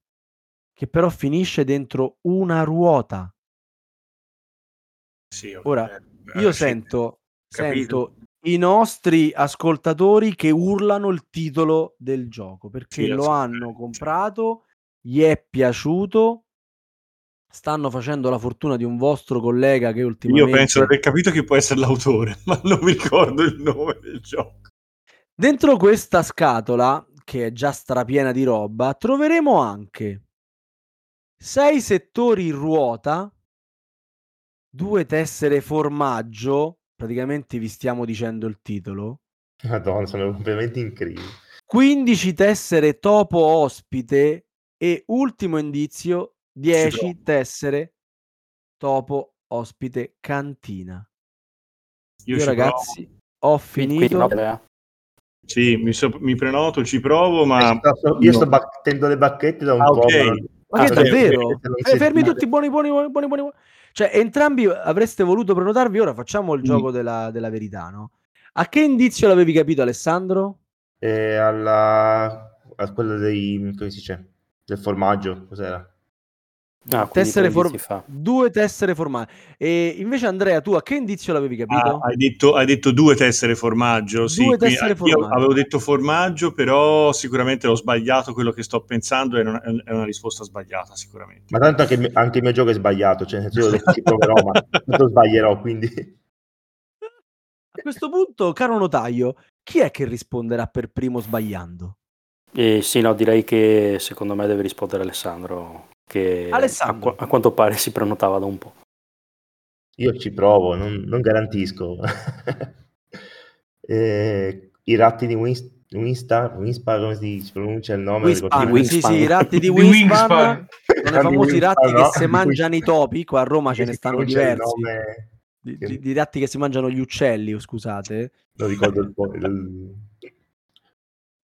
che però finisce dentro una ruota. Sì, ok. Ora, Eh, Io sì, sento, sento i nostri ascoltatori che urlano il titolo del gioco perché Sì, lo hanno comprato, gli è piaciuto, stanno facendo la fortuna di un vostro collega che Io ultimamente... penso di aver capito chi può essere l'autore, *laughs* ma non mi ricordo il nome del gioco. Dentro questa scatola, che è già strapiena di roba, troveremo anche sei settori ruota, due tessere formaggio, praticamente vi stiamo dicendo il titolo, Madonna, sono completamente in crisi. 15 tessere topo ospite e ultimo indizio 10 provo. tessere topo ospite cantina. Io, Io, ragazzi ho Quindi, finito. provo. Sì, mi, so- mi prenoto, ci provo, ma... io sto, io sto battendo le bacchette da un Ah, po'. ok. ma- Ma che Ah, davvero? ok, non Eh, fermi tutti, buoni, buoni, buoni, buoni, buoni. Cioè, entrambi avreste voluto prenotarvi. Ora facciamo il Mm. gioco della, della verità, no? A che indizio l'avevi capito, Alessandro? E alla a quello dei come si dice del formaggio cos'era Ah, Tessere for-. Due tessere formali. E invece, Andrea, tu a che indizio l'avevi capito? Ah, hai, detto, hai detto due tessere formaggio. sì, Due quindi tessere formaggio. avevo detto formaggio, però sicuramente ho sbagliato quello che sto pensando e non- è una risposta sbagliata sicuramente. ma tanto anche, il mio- anche il mio gioco è sbagliato cioè io ci proverò ma tanto sbaglierò quindi A questo punto, caro notaio, chi è che risponderà per primo sbagliando? Eh, sì, no, direi che secondo me deve rispondere Alessandro, che Alessandro. A, a quanto pare si prenotava da un po'. io ci provo non, non garantisco *laughs* Eh, i ratti di Winst- Winstar Winspa come si pronuncia il nome Wingspan, Wingspan. sì, sì, i ratti di Wingspan. sono i famosi ratti che si no? mangiano i topi. Qua a Roma ce ne stanno diversi. nome? Di, di- di ratti che si mangiano gli uccelli, oh, scusate. non ricordo il, po- il-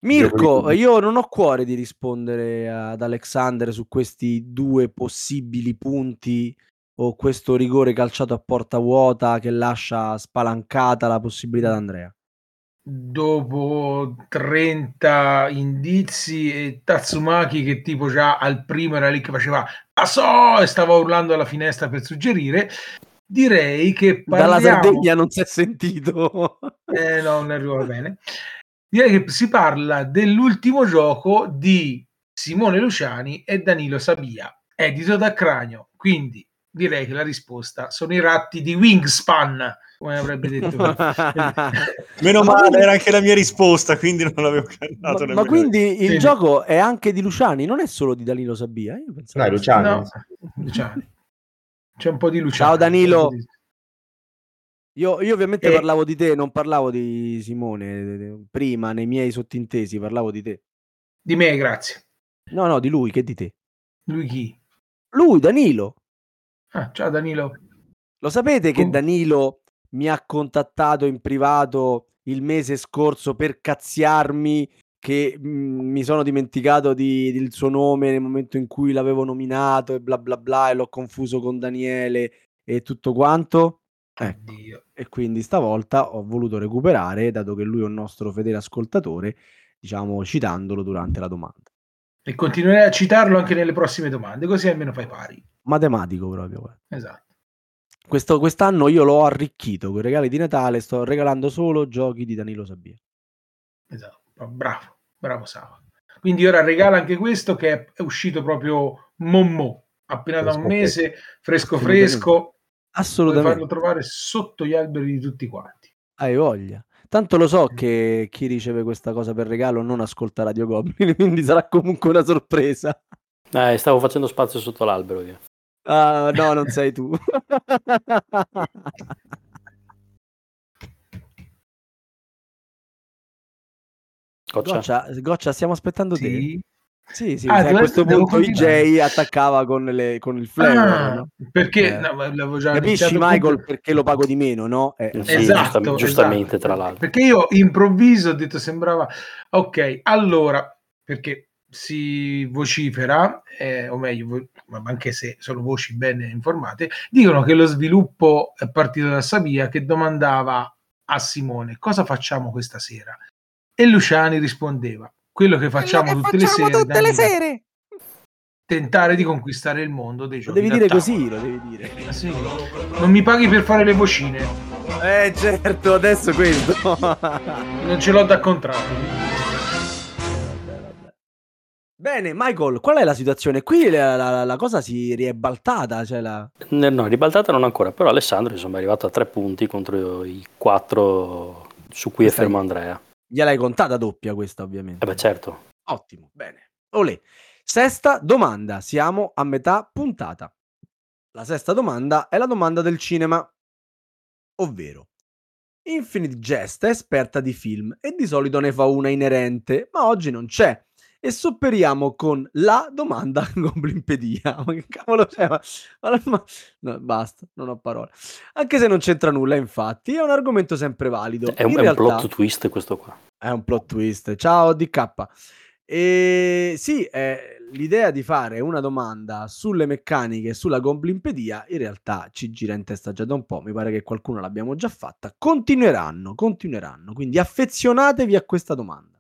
Mirko, io non ho cuore di rispondere ad Alexander su questi due possibili punti o questo rigore calciato a porta vuota che lascia spalancata la possibilità d'Andrea? dopo 30 indizi e Tatsumaki che tipo già al primo era lì che faceva ah so! e stava urlando alla finestra per suggerire direi che parliamo... dalla Sardegna non si è sentito. Eh no non arriva bene *laughs* direi che si parla dell'ultimo gioco di Simone Luciani e Danilo Sabia edito da Cranio quindi direi che la risposta sono i ratti di Wingspan come avrebbe detto. *laughs* Meno male, era anche la mia risposta, quindi non l'avevo cantato. Ma, ma quindi il sì. gioco è anche di Luciani, non è solo di Danilo Sabia? Io pensavo no, Luciani. No, Luciani. C'è un po' di Luciani. Ciao Danilo. Io, io ovviamente e... parlavo di te, non parlavo di Simone. Prima, nei miei sottintesi, parlavo di te. Di me, grazie. No, no, di lui, che di te? Lui chi? Lui, Danilo. Ah, ciao Danilo. Lo sapete che Danilo mi ha contattato in privato il mese scorso per cazziarmi che mh, mhmm, mi sono dimenticato di, del suo nome nel momento in cui l'avevo nominato e bla bla bla e l'ho confuso con Daniele e tutto quanto. Ecco. E quindi stavolta ho voluto recuperare, dato che lui è un nostro fedele ascoltatore, diciamo citandolo durante la domanda. E continuerai a citarlo anche nelle prossime domande, così almeno fai pari. Matematico proprio. Esatto. Questo, quest'anno io l'ho arricchito con i regali di Natale, sto regalando solo giochi di Danilo Sabia. Esatto, bravo, bravo Sava. Quindi ora regala anche questo che è uscito proprio mommo, appena da un mese, fresco fresco. Assolutamente. farlo trovare sotto gli alberi di tutti quanti. Hai voglia. Tanto lo so che chi riceve questa cosa per regalo non ascolta Radio Goblin, *laughs* quindi sarà comunque una sorpresa. Eh, stavo facendo spazio sotto l'albero io. Ah, no, non *laughs* sei tu. Goccia. Goccia, Goccia, stiamo aspettando sì. te. Sì, sì, ah, a questo punto IJ attaccava con, le, con il flavor. Ah, no? Perché eh. no, già capisci, Michael, punto... perché lo pago di meno, no? Eh, sì, esatto, giustamente, esatto. tra l'altro. Perché io improvviso ho detto sembrava ok, allora perché si vocifera, eh, o meglio, anche se sono voci ben informate, dicono che lo sviluppo è partito da Sabia che domandava a Simone cosa facciamo questa sera. E Luciani rispondeva, quello che facciamo, quello che tutte, facciamo le sere, tutte le sere. Tentare di conquistare il mondo dei giochi. Lo devi dire così, lo devi dire. Ah, sì. Non mi paghi per fare le vocine. Eh certo, adesso questo. *laughs* non ce l'ho da contratto. Bene, Michael, qual è la situazione? Qui la, la, la cosa si è ribaltata. Cioè la... No, ribaltata non ancora, però Alessandro insomma, è arrivato a tre punti contro i quattro su cui questa è fermo Andrea. Gliel'hai contata doppia questa, ovviamente. Eh beh, certo. Ottimo, bene. Olè. Sesta domanda, siamo a metà puntata. La sesta domanda è la domanda del cinema, ovvero Infinite Jest è esperta di film e di solito ne fa una inerente, ma oggi non c'è e supperiamo con la domanda *laughs* Goblinpedia. Ma che cavolo c'è? Ma, ma, no, basta, non ho parole. Anche se non c'entra nulla, infatti, è un argomento sempre valido. È un, è realtà, un plot twist questo qua. È un plot twist. Ciao DK. E sì, eh, l'idea di fare una domanda sulle meccaniche sulla Goblinpedia in realtà ci gira in testa già da un po'. Mi pare che qualcuno l'abbiamo già fatta. Continueranno, continueranno. Quindi affezionatevi a questa domanda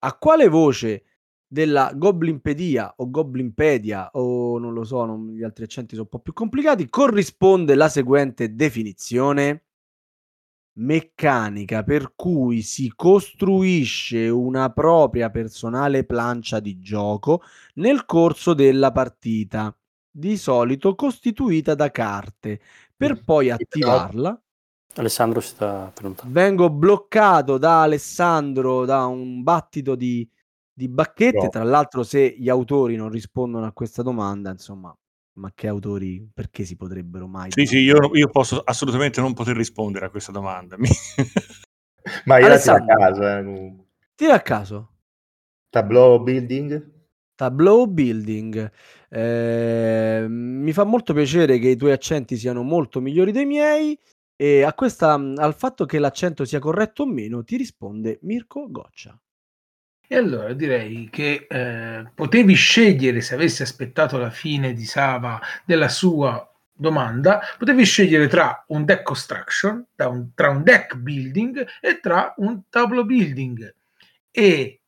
a quale voce della Goblinpedia o Goblinpedia o non lo so, non, gli altri accenti sono un po' più complicati, corrisponde la seguente definizione? Meccanica per cui si costruisce una propria personale plancia di gioco nel corso della partita, di solito costituita da carte, per poi attivarla Alessandro si sta prenotando. Vengo bloccato da Alessandro da un battito di, di bacchette. No. Tra l'altro, se gli autori non rispondono a questa domanda, insomma, ma che autori perché si potrebbero mai. Sì, sì, io, io, posso assolutamente non poter rispondere a questa domanda. *laughs* ma io la tiro a caso. Eh. Tira a caso. Tableau building. Tableau building. Eh, mi fa molto piacere che i tuoi accenti siano molto migliori dei miei. E a questa, mhmm, al fatto che l'accento sia corretto o meno, ti risponde Mirko Goccia. E allora direi che eh, potevi scegliere, se avessi aspettato la fine di Sava della sua domanda, potevi scegliere tra un deck construction, tra un, tra un deck building e tra un tableau building. E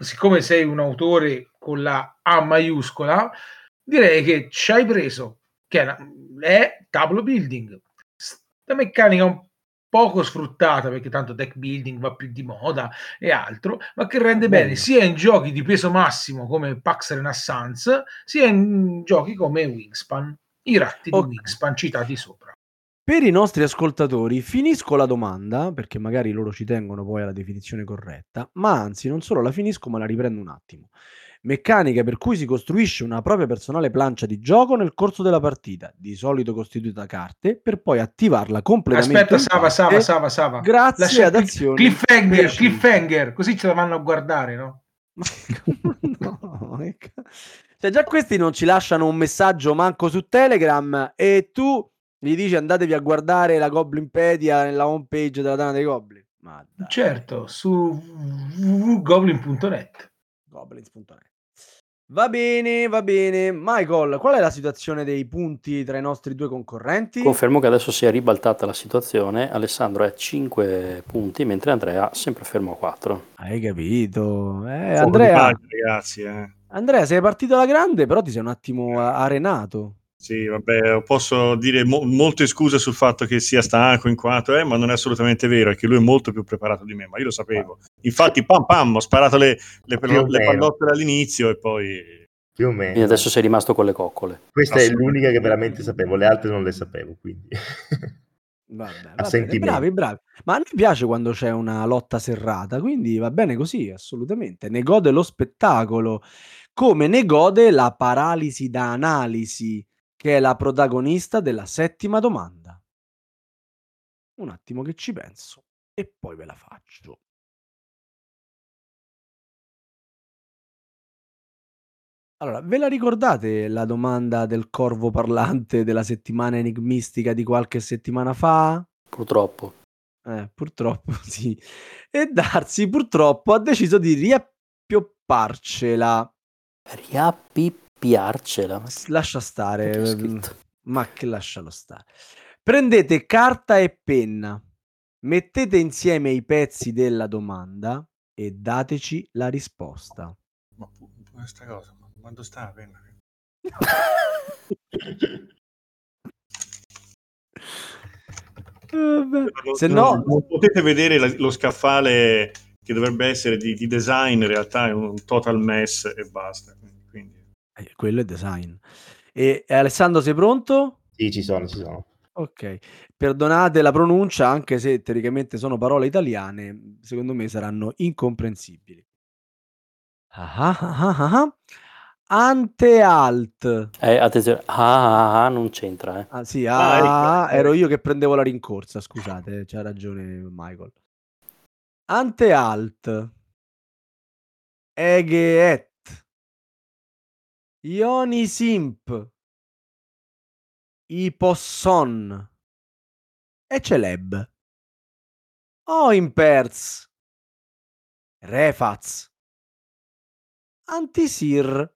siccome sei un autore con la A maiuscola, direi che ci hai preso, che è, è tableau building. La meccanica un poco sfruttata perché tanto deck building va più di moda e altro, ma che rende Bello. bene sia in giochi di peso massimo come Pax Renaissance, sia in giochi come Wingspan, i ratti okay. di Wingspan citati sopra. Per i nostri ascoltatori finisco la domanda, perché magari loro ci tengono poi alla definizione corretta, ma anzi non solo la finisco ma la riprendo un attimo meccanica per cui si costruisce una propria personale plancia di gioco nel corso della partita, di solito costituita da carte, per poi attivarla completamente. Aspetta, Sava, Sava, Sava, Sava. Grazie Lascia ad azioni. Cliffhanger, cliffhanger, così ce la vanno a guardare, no? *laughs* no, cioè già questi non ci lasciano un messaggio manco su Telegram e tu gli dici andatevi a guardare la Goblinpedia nella home page della Dana dei Goblin. Ma certo, su www.goblin.net goblins.net Va bene, va bene. Michael, qual è la situazione dei punti tra i nostri due concorrenti? Confermo che adesso si è ribaltata la situazione. Alessandro è a 5 punti, mentre Andrea sempre fermo a 4. Hai capito? Eh, Andrea, pace, ragazzi, eh. Andrea, sei partito alla grande, però ti sei un attimo arenato. Sì, vabbè, posso dire mo- molte scuse sul fatto che sia stanco in quanto è, ma non è assolutamente vero, è che lui è molto più preparato di me, ma io lo sapevo. Infatti, pam pam, ho sparato le, le, le, le pallottole all'inizio e poi... Più o meno. E adesso sei rimasto con le coccole. Questa è l'unica che veramente sapevo, le altre non le sapevo, quindi... Vabbè, *laughs* vabbè, bravi, bravi. Ma a noi piace quando c'è una lotta serrata, quindi va bene così, assolutamente. Ne gode lo spettacolo, come ne gode la paralisi da analisi che è la protagonista della settima domanda. Un attimo che ci penso e poi ve la faccio. Allora, ve la ricordate la domanda del corvo parlante della settimana enigmistica di qualche settimana fa? Purtroppo. Eh, purtroppo *laughs* sì. E Darsi purtroppo ha deciso di riappiopparcela. Riappiopparcela Piarcela. Lascia stare. Ehm, ma che lascialo stare. Prendete carta e penna, mettete insieme i pezzi della domanda e dateci la risposta. Ma questa cosa, quando sta la penna? Se no, non potete vedere la, lo scaffale che dovrebbe essere di, di, design, in realtà è un total mess e basta. Eh, quello è design. E, e Alessandro, sei pronto? Sì, ci sono, ci sono. Ok, perdonate la pronuncia, anche se teoricamente sono parole italiane, secondo me saranno incomprensibili. Ah, ah, ah, Ante-alt. Eh, attenzione, ah, non c'entra. Eh. Ah, sì, ah, ecco. ero io che prendevo la rincorsa, scusate, c'ha ragione Michael. Ante-alt. Egeet. Ioni Simp, Iposson. E Celeb. Oimperz, Refaz, Antisir,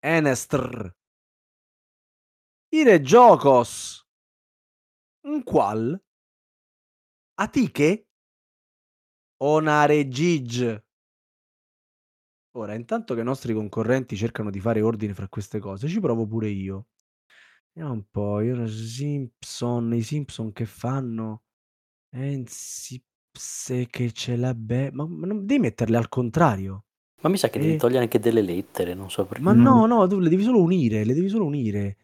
Enestr, Ire Giocos, Nqual, Atike, Onare Gig. Ora, intanto che i nostri concorrenti cercano di fare ordine fra queste cose, ci provo pure io. Vediamo un po', io Simpson, i Simpson che fanno? Ensipse che ce l'abbe... Ma, ma non devi metterle al contrario. Ma mi sa che devi eh. togliere anche delle lettere, non so perché. Ma no, no, tu le devi solo unire, le devi solo unire.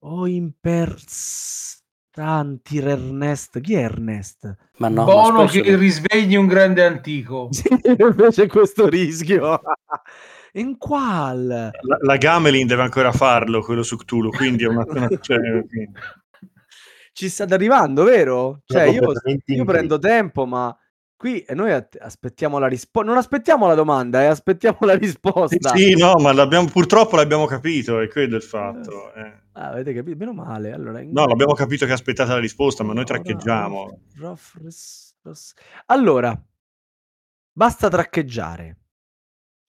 O impers... Tantir Ernest, chi è Ernest? Ma no, Bono ma che risvegli un grande antico. *laughs* Invece questo rischio. *laughs* In qual? La, la, Gamelin deve ancora farlo, quello su Cthulhu, quindi è una... cioè, *laughs* Ci state arrivando, vero? Cioè, io, io prendo tempo, ma Qui e noi aspettiamo la risposta. Non aspettiamo la domanda, eh, aspettiamo *laughs* la risposta. Sì, sì no, ma l'abbiamo, purtroppo l'abbiamo capito, è quello il fatto. Eh. Ah, avete capito? Meno male. Allora, in... No, l'abbiamo capito che aspettate la risposta, ma noi traccheggiamo. Allora, Basta traccheggiare.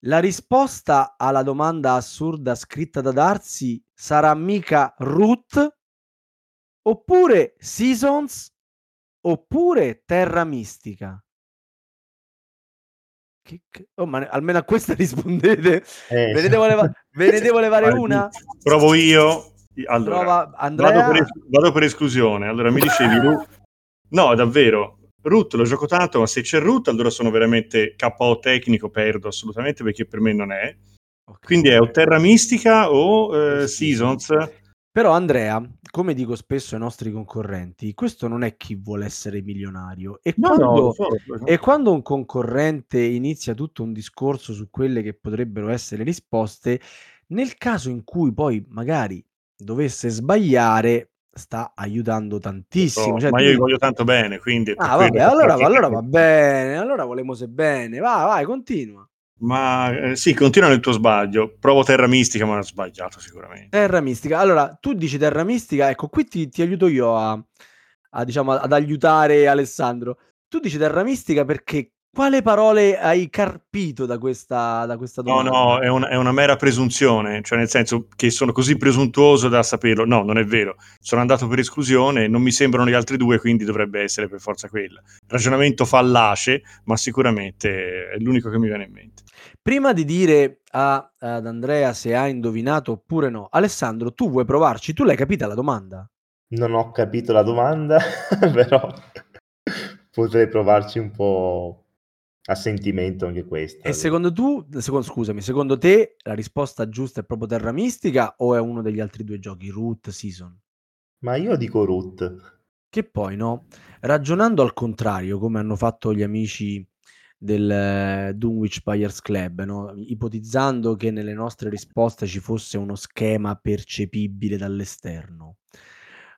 La risposta alla domanda assurda scritta da Darsi sarà mica Root oppure Seasons oppure Terra Mistica. Che... Oh, ma almeno a questa *laughs* rispondete. Eh, Ve ne devo, leva... Ve ne devo levare una? Provo io. Allora, Prova Andrea. vado, per, es- vado per esclusione. Allora mi dicevi, Ru- no, davvero. Root lo gioco tanto, ma se c'è Root allora sono veramente KO tecnico, perdo assolutamente perché per me non è. Ok. Quindi è o Terra Mistica o eh, Seasons. Però Andrea, come dico spesso ai nostri concorrenti, questo non è chi vuole essere milionario. E No, quando, no, so, so. e quando un concorrente inizia tutto un discorso su quelle che potrebbero essere risposte, nel caso in cui poi magari dovesse sbagliare, sta aiutando tantissimo. So, Cioè, ma io gli voglio tanto bene, quindi... Ah, vabbè, allora, allora va bene, allora volemo se bene. Vai, vai, continua. Ma eh, sì, continua nel tuo sbaglio. Provo Terra Mistica, ma ho sbagliato sicuramente. Terra mistica. Allora, tu dici terra mistica, ecco, qui ti, ti aiuto io a, a, diciamo, ad aiutare Alessandro. Tu dici terra mistica perché quale parole hai carpito da questa, da questa No, domanda? no, è una, è una mera presunzione, cioè nel senso che sono così presuntuoso da saperlo. No, non è vero. Sono andato per esclusione, non mi sembrano gli altri due, quindi dovrebbe essere per forza quella. Ragionamento fallace, ma sicuramente è l'unico che mi viene in mente. Prima di dire a- ad Andrea se ha indovinato oppure no, Alessandro, tu vuoi provarci? Tu l'hai capita la domanda? Non ho capito la domanda, *laughs* però potrei provarci un po' a sentimento anche questa. E secondo tu, secondo, scusami, secondo te la risposta giusta è proprio terra mistica o è uno degli altri due giochi, Root, Season? Ma io dico root. Che poi, no, ragionando al contrario, come hanno fatto gli amici del eh, Dunwich Buyers Club, no? ipotizzando che nelle nostre risposte ci fosse uno schema percepibile dall'esterno.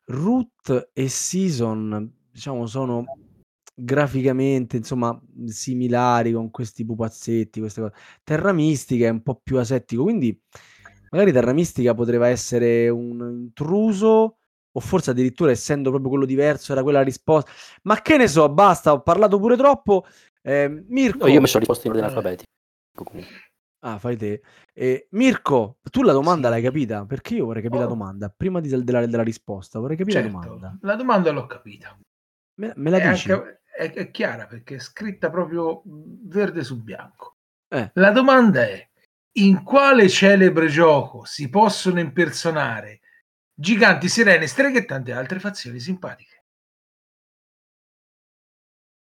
Root e Season, diciamo, sono graficamente, insomma, similari con questi pupazzetti, queste cose. Terra Mistica è un po' più asettico, quindi magari Terra Mistica poteva essere un intruso o forse addirittura essendo proprio quello diverso era quella la risposta. Ma che ne so, basta, ho parlato pure troppo. Eh, Mirko, No, io ho messo risposte in ordine alfabetico. comunque. ah, fai te. Eh, Mirko, tu la domanda l'hai capita? Perché io vorrei capire la Oh. domanda prima di- della, della risposta. Vorrei capire Certo, la domanda. la domanda l'ho capita. Me, me la È, dici? anche- è- è chiara perché è scritta proprio verde su bianco. Eh. La domanda è: in quale celebre gioco si possono impersonare giganti, sirene, streghe e tante altre fazioni simpatiche?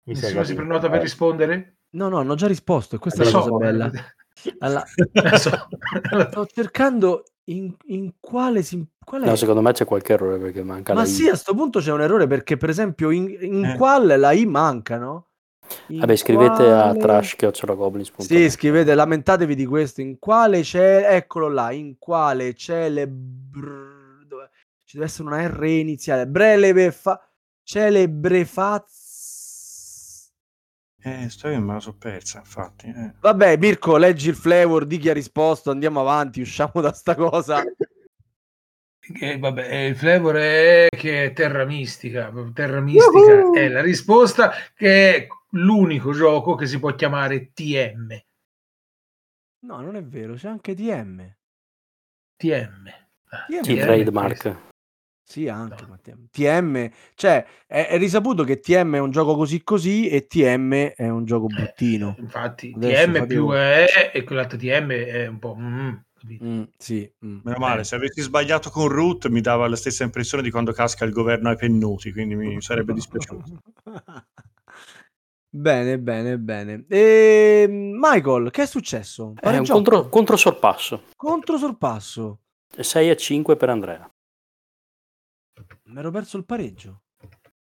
Mi Nessuno si prenota per rispondere? No, no, hanno già risposto e questa Lo è la so, cosa bella. Alla- *laughs* *laughs* sto cercando in, in quale, sim- qual è? No, secondo me c'è qualche errore perché manca Ma la I. sì, a sto punto c'è un errore perché per esempio in, in Eh. qual la I manca, no? In Vabbè, scrivete a quale- trash.goblins.net. Sì, scrivete, lamentatevi di questo. In quale c'è, eccolo là, in quale celebr... dove- Ci deve essere una R iniziale. Breleve fa... Celebrefaz... Eh, sto io me la so persa, infatti. eh. Vabbè, Mirko, leggi il flavor di chi ha risposto, andiamo avanti, usciamo da sta cosa. Che, vabbè, eh, il flavor è che è Terra Mistica. Terra Mistica Yuhu! è la risposta, che è l'unico gioco che si può chiamare TM. No, non è vero, c'è anche TM. TM. Ah, TM. TM, trademark. Sì, anche No. Matteo. TM, cioè è, è risaputo che TM è un gioco così così e TM è un gioco bruttino. Infatti, Adesso TM più è e quell'altro TM è un po'. mm? Mm, sì, mm. Meno male, Eh. se avessi sbagliato con Root mi dava la stessa impressione di quando casca il governo ai pennuti, quindi mi *laughs* sarebbe dispiaciuto. bene, bene, bene. E, Michael, che è successo? È un contro, controsorpasso. Contro sorpasso. 6 a 5 per Andrea. Mi ero perso il pareggio.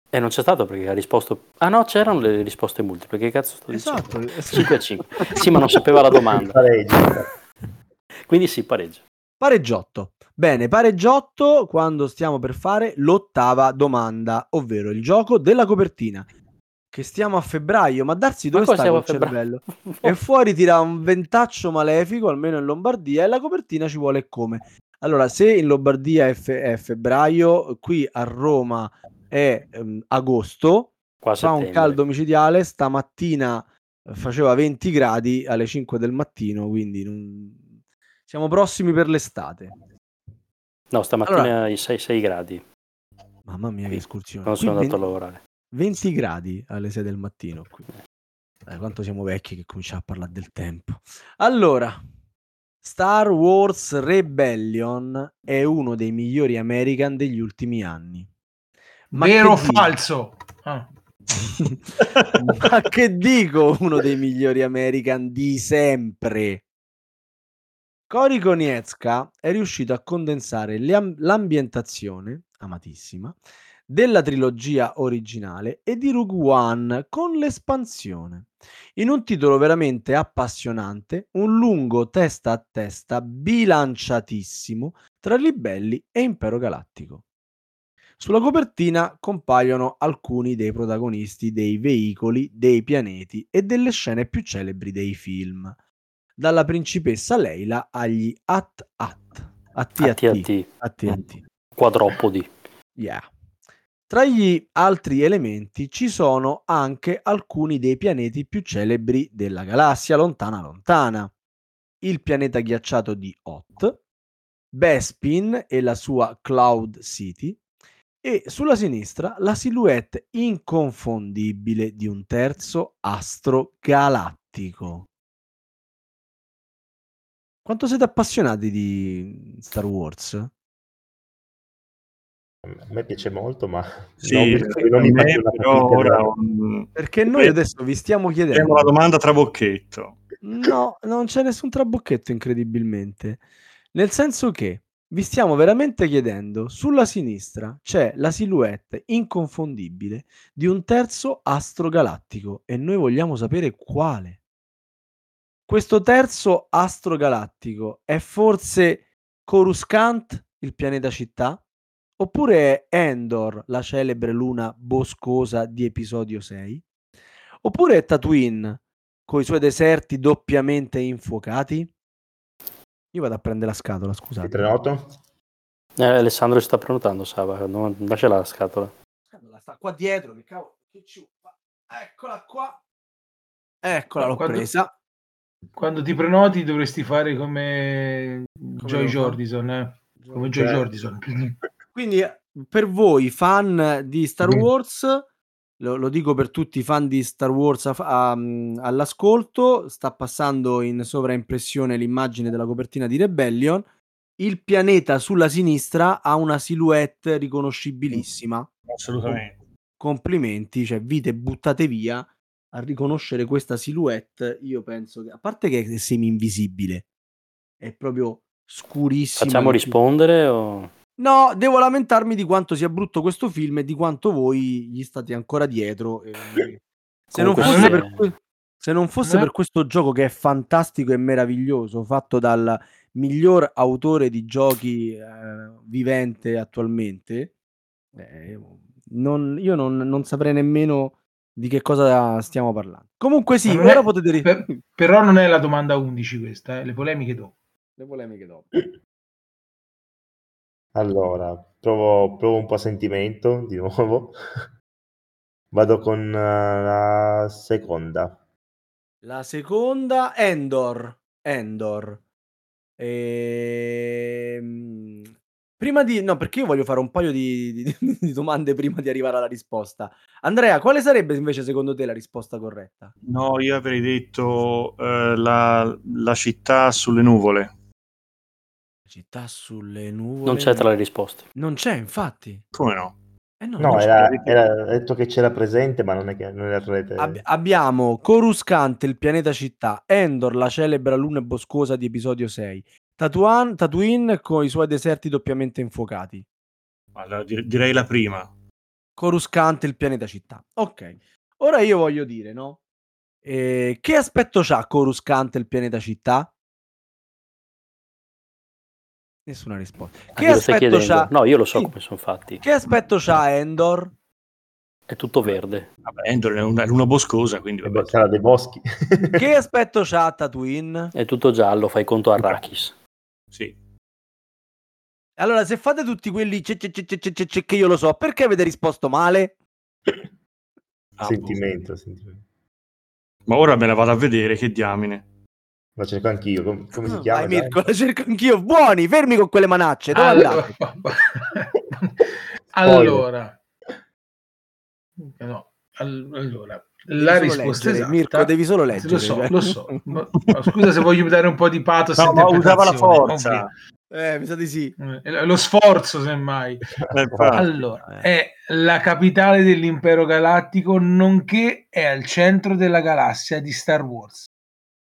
E non c'è stato perché ha risposto... Ah no, c'erano le risposte multiple. Che cazzo sto Esatto. dicendo? 5 a 5. Sì, ma non sapeva la domanda. Pareggio. Quindi sì, pareggio. Pareggiotto. Bene, pareggiotto quando stiamo per fare l'ottava domanda, ovvero il gioco della copertina. Che stiamo a febbraio, ma darsi dove qua sta febbraio? cervello? *laughs* E fuori tira un ventaccio malefico, almeno in Lombardia, e la copertina ci vuole come? Allora, se in Lombardia è, fe- è febbraio, qui a Roma è ehm, agosto, Qua fa un caldo micidiale, stamattina faceva 20 gradi alle 5 del mattino, quindi non... siamo prossimi per l'estate. No, stamattina Allora- ai 6, gradi. Mamma mia, che escursione. Non sono andato a 20 lavorare. 20 gradi alle 6 del mattino. Qui. Eh, quanto siamo vecchi che cominciamo a parlare del tempo. Allora, Star Wars Rebellion è uno dei migliori American degli ultimi anni. Ma Vero o falso? Ah. *laughs* Ma che dico uno dei migliori American di sempre? Cory Konietzka è riuscito a condensare am- l'ambientazione, amatissima, della trilogia originale e di Rogue One con l'espansione. In un titolo veramente appassionante, un lungo testa a testa bilanciatissimo tra ribelli e impero galattico. Sulla copertina compaiono alcuni dei protagonisti dei veicoli, dei pianeti e delle scene più celebri dei film, dalla principessa Leila agli At-At, AT-AT. AT-AT. Quadropodi. Yeah. Tra gli altri elementi ci sono anche alcuni dei pianeti più celebri della galassia lontana lontana. Il pianeta ghiacciato di Hoth, Bespin e la sua Cloud City e sulla sinistra la silhouette inconfondibile di un terzo astro galattico. Quanto siete appassionati di Star Wars? A me piace molto, ma Sì, non, mi- non mi me, però ora da- Perché noi adesso vi stiamo chiedendo. la domanda trabocchetto. No, non c'è nessun trabocchetto incredibilmente. Nel senso che vi stiamo veramente chiedendo, sulla sinistra c'è la silhouette inconfondibile di un terzo astro galattico e noi vogliamo sapere quale. Questo terzo astro galattico è forse Coruscant, il pianeta città? Oppure Endor, la celebre luna boscosa di episodio 6? Oppure Tatooine, con i suoi deserti doppiamente infuocati? Io vado a prendere la scatola, Ti scusate. prenoto? Eh, Alessandro si sta prenotando, Sava. Non, lasciala la scatola. La sta qua dietro, che cavolo, che ciuffa. Eccola qua. Eccola, l'ho Quando- presa. Quando ti prenoti dovresti fare come, Joy devo Jordison, eh? come Joy Ok. Jordison. Quindi per voi fan di Star Mm. Wars, lo, lo dico per tutti i fan di Star Wars a- a- all'ascolto, sta passando in sovraimpressione l'immagine della copertina di Rebellion. Il pianeta sulla sinistra ha una silhouette riconoscibilissima. Assolutamente. Complimenti, cioè vite buttate via a riconoscere questa silhouette. Io penso che, a parte che è semi invisibile, è proprio scurissima. Facciamo rispondere o... No, devo lamentarmi di quanto sia brutto questo film e di quanto voi gli state ancora dietro. e- *laughs* Se non eh. que- se non fosse No. per questo gioco che è fantastico e meraviglioso, fatto dal miglior autore di giochi eh, vivente attualmente, eh, non- io non, non saprei nemmeno di che cosa stiamo parlando. Comunque sì, Non è- ora potete Per- però non è la domanda 11 questa, eh, le polemiche dopo. le polemiche dopo. Allora, provo, provo un po' a sentimento *laughs* di nuovo. Vado con eh, la seconda. La seconda, Endor. Endor. Ehm, Prima di... No, perché io voglio fare un paio di, di- *laughs* di domande prima di arrivare alla risposta. Andrea, quale sarebbe invece secondo te la risposta corretta? No, io avrei detto eh, la, la città sulle nuvole. Città sulle nuvole. Non c'è tra le risposte. Non c'è, infatti. Come no? Eh no, No, era, era- detto che c'era presente, ma non è che non era tra le tre. Ab- abbiamo Coruscant, il pianeta città, Endor, la celebre luna boscosa di episodio 6, Tatuan, Tatooine con i suoi deserti doppiamente infuocati, Allora, dir- direi la prima. Coruscant, il pianeta città. Ok, ora io voglio dire, no? Eh, che aspetto c'ha Coruscant, il pianeta città? Nessuna risposta. Ah, Che stai aspetto c'ha? No, io lo so Sì. come sono fatti. Che aspetto c'ha Endor? È tutto verde. Vabbè, Endor è una luna boscosa, quindi vabbè. sarà dei boschi. *laughs* Che aspetto c'ha Tatooine? È tutto giallo, fai conto Arrakis. Sì. Allora, se fate tutti quelli ce- che io lo so, perché avete risposto male? Ah, sentimento, sentimento. Ma ora me la vado a vedere, che diamine. La cerco anch'io. Com- come si Ah, chiama? Vai? Mirko, la cerco anch'io. Buoni, fermi con quelle manacce. Dove Allora, *laughs* allora, no, all- allora, la risposta leggere, esatta, Mirko, devi solo leggere. Lo so, cioè. lo so. Ma- ma scusa se voglio dare un po' di pathos. No, ma usava la forza. Eh, mi sa di sì. Eh, Lo sforzo, semmai. *laughs* Eh. Allora, è la capitale dell'impero galattico, nonché è al centro della galassia di Star Wars.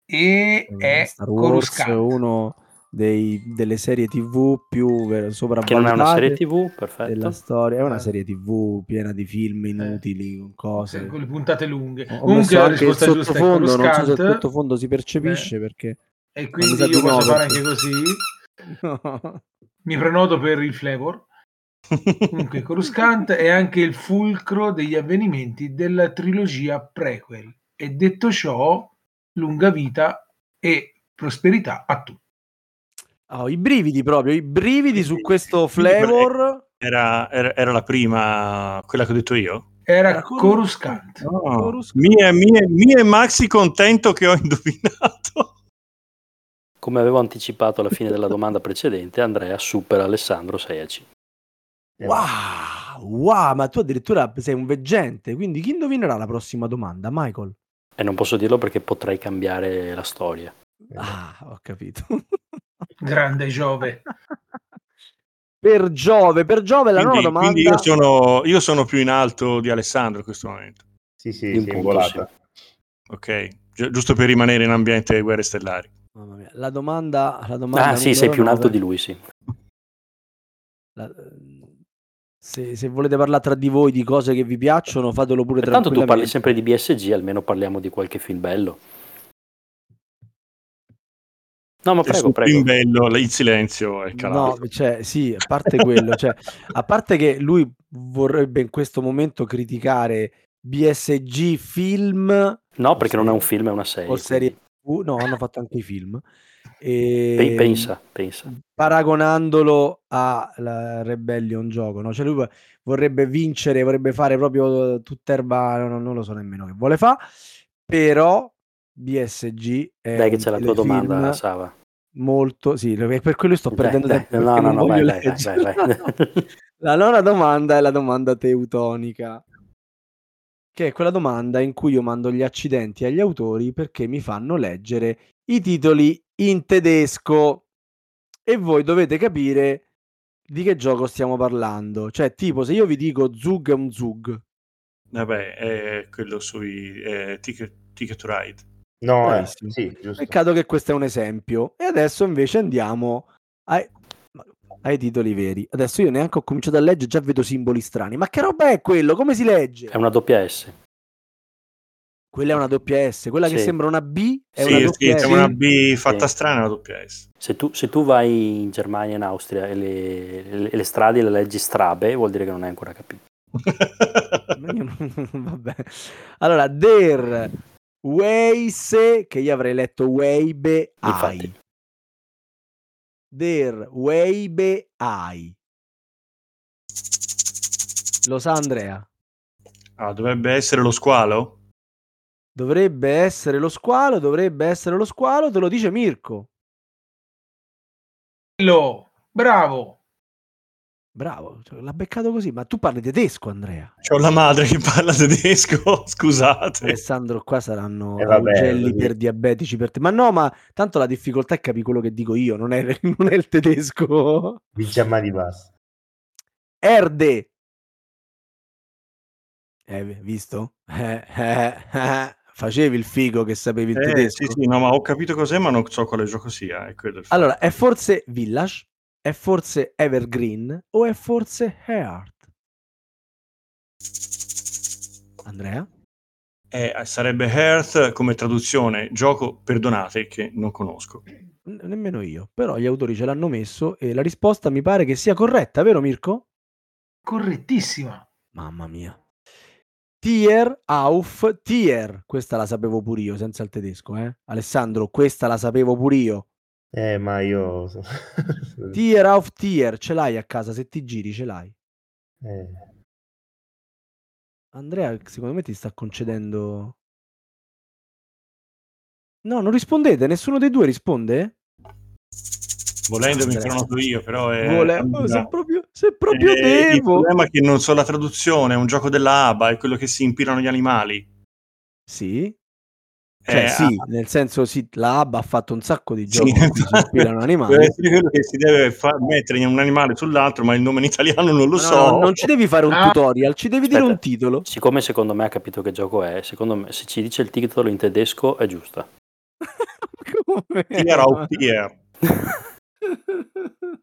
E è Star Wars, Coruscant. uno dei- delle serie TV più sopravvalutate Che non è una serie TV, perfetto. della storia. È una Eh. serie TV piena di film inutili, con cose. con le puntate lunghe. Ho Comunque la anche il risposta giusta è sottofondo, non so se il sottofondo si percepisce perché e quindi io no, posso fare *laughs* anche così. *laughs* Mi prenoto per il flavor. Comunque Coruscant è anche il fulcro degli avvenimenti della trilogia prequel e detto ciò, lunga vita e prosperità a tutti. Ho i brividi proprio, i brividi su questo flavor. Era, era- era la prima, quella che ho detto io? Era Era Corus- Coruscant. No. Coruscant. Mi è, mi è- mi è Maxi contento che ho *laughs* indovinato. Come avevo anticipato alla fine della domanda precedente, Andrea supera Alessandro 6 a 5. Eh, Wow, wow, ma tu addirittura sei un veggente, quindi chi indovinerà la prossima domanda? Michael. E non posso dirlo perché potrei cambiare la storia. Ah, ho capito. Grande Giove. *laughs* per Giove, per Giove la Quindi, nuova domanda. quindi io, sono, io sono più in alto di Alessandro in questo momento. Sì, sì, sì, punto, volata. Ok, Gi- giusto per rimanere in ambiente guerre stellari. Mamma mia, la domanda, la domanda Ah sì, sei più in alto di lui, sì. La- se, se volete parlare tra di voi di cose che vi piacciono, fatelo pure Pertanto tu parli sempre di BSG, almeno parliamo di qualche film bello. No, ma prego, prego. film bello il silenzio è No, calato. cioè, sì, a parte quello, cioè, a parte che lui vorrebbe in questo momento criticare BSG film No, perché non è un film, è una serie. o serie. TV, no, hanno fatto anche i film. E, pensa, pensa. paragonandolo a la Rebellion gioco, no? Cioè lui vo- vorrebbe vincere, vorrebbe fare proprio tutt'erba, non, non lo so nemmeno che vuole fare, però BSG è Dai che c'è la tua domanda, Sava. molto, sì, per quello sto Dai, perdendo dai, tempo no, perché no, no, vai, vai, vai. La nona domanda è la domanda teutonica, che è quella domanda in cui io mando gli accidenti agli autori perché mi fanno leggere i titoli in tedesco e voi dovete capire di che gioco stiamo parlando. Cioè, tipo, se io vi dico Zug è un Zug, Vabbè, è quello sui eh, ticket, ticket to Ride. No, eh, sì, giusto. peccato che questo è un esempio. E adesso invece andiamo ai, ai titoli veri. Adesso io neanche ho cominciato a leggere, già vedo simboli strani. Ma che roba è quello? Come si legge? È una doppia S. Quella è una doppia S, quella che Sì. sembra una B è sì, una è doppia scritta S. una B fatta Sì. strana, una doppia S. Se tu, se tu vai in Germania e in Austria e le, le- le strade le leggi strabe, vuol dire che non hai ancora capito. *laughs* Vabbè. Allora, der Weise, che io avrei letto Weibe. Ai. Der Weibe Ai. Lo sa Andrea. Ah, dovrebbe essere lo squalo? Dovrebbe essere lo squalo, dovrebbe essere lo squalo, te lo dice Mirko. Bello, bravo. Bravo, cioè, l'ha beccato così, ma tu parli tedesco, Andrea. C'ho la madre che parla tedesco, *laughs* scusate. Alessandro, qua saranno Eh, per diabetici per te. Ma no, ma tanto la difficoltà è capire quello che dico io, non è, *laughs* non è il tedesco. Vince a mani basse. Erde. Eh, visto? Eh, eh, eh. Facevi il figo che sapevi il Eh, tedesco. sì, sì, no, ma ho capito cos'è, ma non so quale gioco sia. È. Allora, è forse Village? È forse Evergreen? O è forse Heart? Andrea? Eh, sarebbe Hearth come traduzione, gioco, perdonate, che non conosco. Nemmeno io. Però gli autori ce l'hanno messo e la risposta mi pare che sia corretta, vero Mirko? Correttissima. Mamma mia. Tier auf Tier. Questa la sapevo pure io, senza il tedesco, eh? Alessandro, questa la sapevo pure io. Eh, ma io... *laughs* Tier auf Tier, ce l'hai a casa, se ti giri ce l'hai. Eh, Andrea, secondo me ti sta concedendo No, non rispondete, nessuno dei due risponde? Volendo mi prenoto io, però è... Vuole- oh, se proprio, se proprio Eh, Il devo. problema è che non so la traduzione, è un gioco della ABA, è quello che si impilano gli animali. Sì. Cioè, Eh, sì, ah, nel senso, sì, la ABBA ha fatto un sacco di sì, giochi in cui si ispirano deve animali. essere quello che si deve fa- mettere un animale sull'altro, ma il nome in italiano non lo No, so. no, non ci devi fare un Ah. tutorial, ci devi dire Aspetta. un titolo. Siccome secondo me ha capito che gioco è, secondo me se ci dice il titolo in tedesco è giusta. *laughs* Come? Tier au tier. *laughs* *laughs*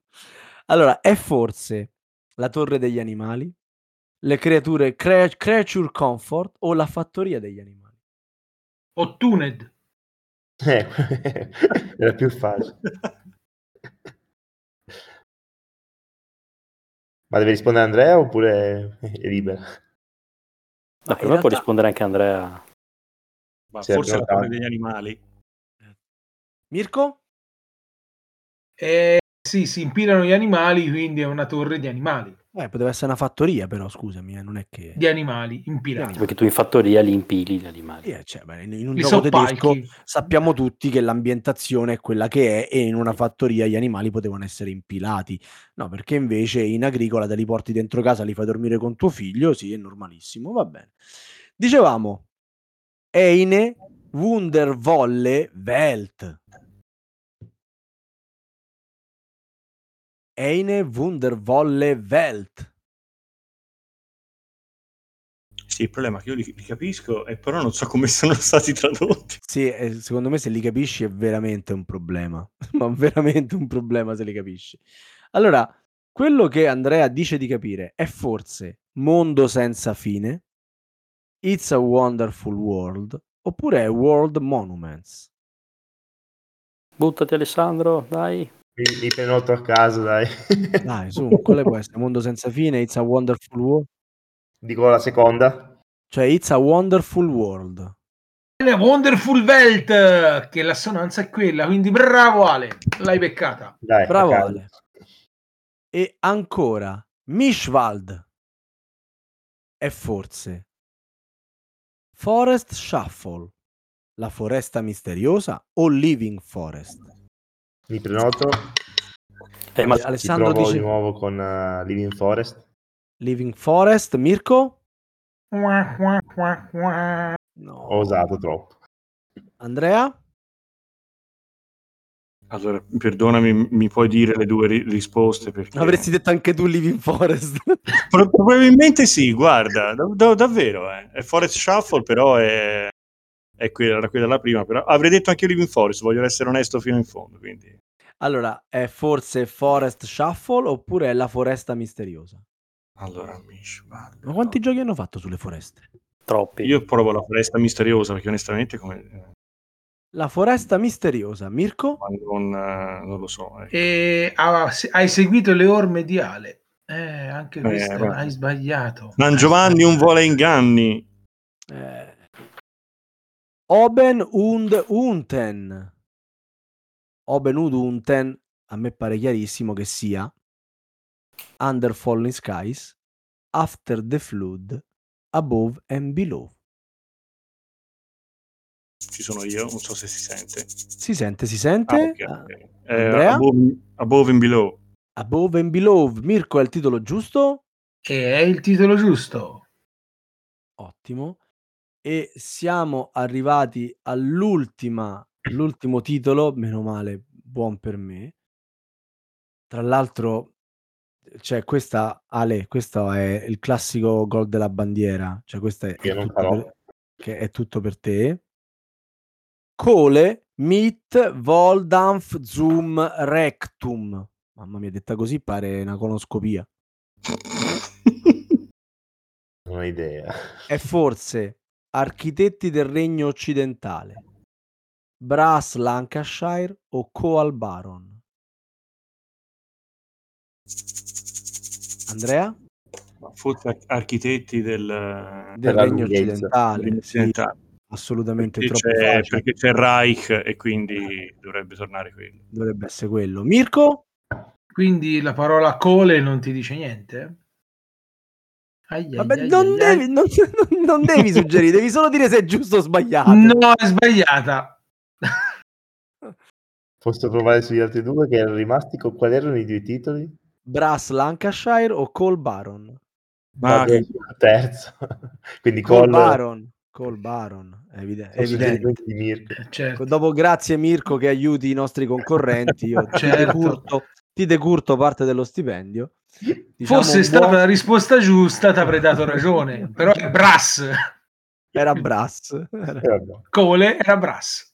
allora, è forse la torre degli animali, le creature crea- Creature Comfort o la fattoria degli animali? O Tuned. Eh, *laughs* era più facile. Ma deve rispondere Andrea oppure è libera? Ma in per me può realtà- rispondere anche Andrea. Ma forse la torre degli animali. Mirko? Eh, sì, si impilano gli animali, quindi è una torre di animali. Eh, poteva essere una fattoria, però scusami, eh, non è che. Di animali impilati. Perché tu in fattoria li impili gli animali. Eh, cioè, beh, in un I gioco tedesco sappiamo tutti che l'ambientazione è quella che è e in una fattoria gli animali potevano essere impilati. No, perché invece in agricola te li porti dentro casa, li fai dormire con tuo figlio, sì, è normalissimo, va bene. Dicevamo, Eine Wundervolle Welt. Eine Wundervolle Welt. Sì, il problema è che io li, li capisco, e però non so come *laughs* sono stati tradotti. Sì, eh, secondo me se li capisci è veramente un problema, *laughs* ma veramente un problema se li capisci. Allora, quello che Andrea dice di capire è forse Mondo senza fine, It's a Wonderful World, oppure è World Monuments. Buttati Alessandro, dai. Mi, mi prenoto a caso, dai. *laughs* Dai, su, quale può essere? Mondo senza fine, It's a Wonderful World, Dico la seconda. cioè It's a Wonderful World. La Wonderful Welt, che l'assonanza è quella, quindi bravo Ale, l'hai beccata. Dai, Bravo. Ale. E ancora, Mishwald è forse Forest Shuffle, la foresta misteriosa o Living Forest? Mi prenoto. Eh, ma Ci Alessandro provo dice di nuovo con eh, Living Forest. Living Forest, Mirko? No. Ho osato troppo. Andrea? Allora, perdonami, mi puoi dire le due ri- risposte? Perché... Avresti detto anche tu Living Forest. Pro- probabilmente sì, guarda, da- da- davvero. eh. È Forest Shuffle, però è, è quella, era quella la prima. Però avrei detto anche Living Forest, voglio essere onesto fino in fondo. Quindi. allora, è forse Forest Shuffle oppure è la foresta misteriosa? Allora, Mishwald. Ma quanti giochi hanno fatto sulle foreste? troppi. Io provo la foresta misteriosa perché onestamente come, La foresta misteriosa, Mirko? non, eh, non lo so. ecco. E ah, se- hai seguito le orme di Ale. Eh, anche Eh, questo guarda. hai sbagliato. San Giovanni un vuole inganni. Eh. Oben und Unten. Oben und Unten, a me pare chiarissimo che sia Under Falling Skies, After the Flood, Above and Below. Ci sono io, non so se si sente. Si sente, si sente? Ah, ok. Eh, above, above and below. Above and Below. Mirko è il titolo giusto? E è il titolo giusto. Ottimo. E siamo arrivati all'ultima, l'ultimo titolo, meno male, buon per me. Tra l'altro, cioè questa, Ale, questo è il classico gol della bandiera, cioè questo è, è tutto per, che è tutto per te. Cole, mit, Voldampf, Zoom, Rectum. Mamma mia, detta così pare una conoscopia. Non ho idea. è forse Architetti del Regno Occidentale, Brass Lancashire o Coal Baron? Andrea? Forse ar- architetti del, Del Regno lunghezza. Occidentale, sì, assolutamente perché, troppo c'è, facile. perché c'è Reich e quindi dovrebbe tornare quello. Dovrebbe essere quello. Mirko? Quindi la parola cole non ti dice niente? Ai, Vabbè, ai, non, ai, devi, non, non devi *laughs* suggerire, devi solo dire se è giusto o sbagliato. No, è sbagliata. Posso provare sugli altri due che erano rimasti? Con quali erano i due titoli? Brass Lancashire o Cole Baron? Ma che- *laughs* terzo. Quindi Cole Cole, Baron. Cole Baron, è evidente. Mirko. Eh, certo. Dopo grazie Mirko che aiuti i nostri concorrenti, io Certo. decurto, ti decurto parte dello stipendio. Diciamo Fosse stata buon- la risposta giusta, ti avrei dato ragione. *laughs* Però è Brass. Era Brass. Era- Eh. Cole era Brass.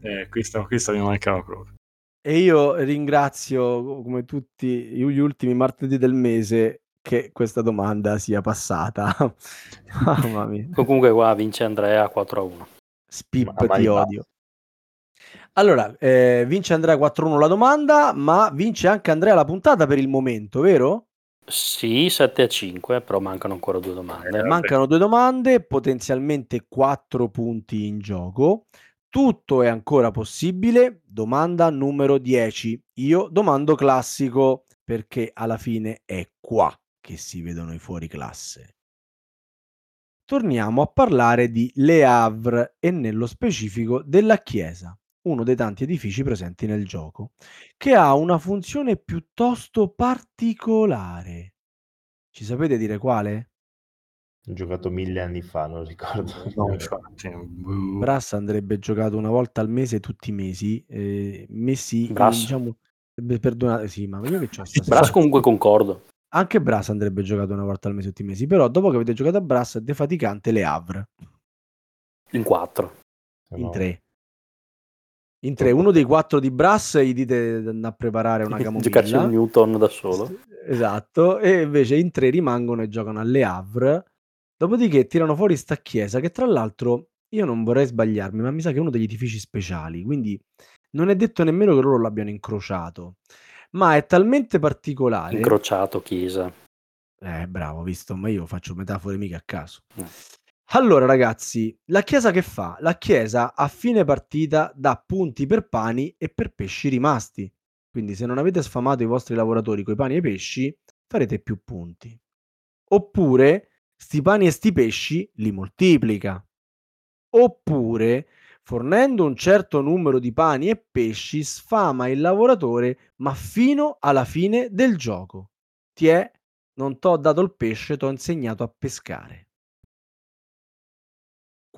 Eh, questa, questa mi mancava proprio. E io ringrazio, come tutti gli ultimi martedì del mese, che questa domanda sia passata. *laughs* Mamma mia. Comunque qua vince Andrea 4 a 1. Spip, ti odio. Allora, eh, vince Andrea 4-1 la domanda, ma vince anche Andrea la puntata per il momento, vero? Sì, 7 a 5, però mancano ancora due domande. Eh, Mancano due domande, potenzialmente 4 punti in gioco. Tutto è ancora possibile. Domanda numero 10. Io domando classico perché alla fine è qua che si vedono i fuori classe. Torniamo a parlare di Le Havre e nello specifico della chiesa, uno dei tanti edifici presenti nel gioco, che ha una funzione piuttosto particolare. Ci sapete dire quale? Ho giocato mille anni fa, non ricordo. *laughs* No, infatti. boh. Brass andrebbe giocato una volta al mese tutti i mesi, eh, messi in, diciamo, perdonate, sì, ma io che c'ho stasera? Brass comunque concordo. Anche Brass andrebbe giocato una volta al mese tutti i mesi, però dopo che avete giocato a Brass è defaticante le Havre In 4. in No. tre. In tre, uno dei quattro di Brass gli dite di andare a preparare una *laughs* Giocarci camomilla. un Newton da solo. Esatto, e invece in tre rimangono e giocano alle Havre. Dopodiché tirano fuori sta chiesa che tra l'altro io non vorrei sbagliarmi, ma mi sa che è uno degli edifici speciali, quindi non è detto nemmeno che loro l'abbiano incrociato, ma è talmente particolare. Incrociato, chiesa. eh, bravo, visto, ma io faccio metafore mica a caso. Eh. Allora, ragazzi, la chiesa che fa? La chiesa a fine partita dà punti per pani e per pesci rimasti. Quindi se non avete sfamato i vostri lavoratori coi pani e i pesci, farete più punti. Oppure sti pani e sti pesci li moltiplica. Oppure fornendo un certo numero di pani e pesci sfama il lavoratore, ma fino alla fine del gioco. Ti è, non t'ho dato il pesce, t'ho insegnato a pescare.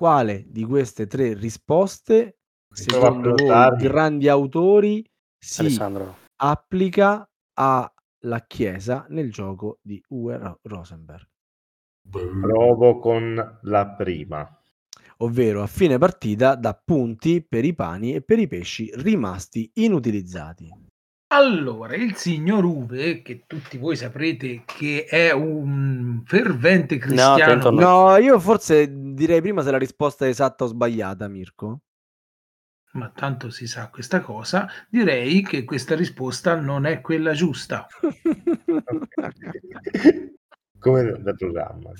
Quale di queste tre risposte, secondo voi, grandi autori, si Alessandro. applica alla Chiesa nel gioco di Uwe Ro- Rosenberg? Provo con la prima. Ovvero a fine partita dà punti per i pani e per i pesci rimasti inutilizzati. Allora, il signor Uve, che tutti voi saprete che è un fervente cristiano, attento, no. No, io forse direi prima se la risposta è esatta o sbagliata, Mirko. ma tanto si sa questa cosa, direi che questa risposta non è quella giusta. *laughs* Come da programma.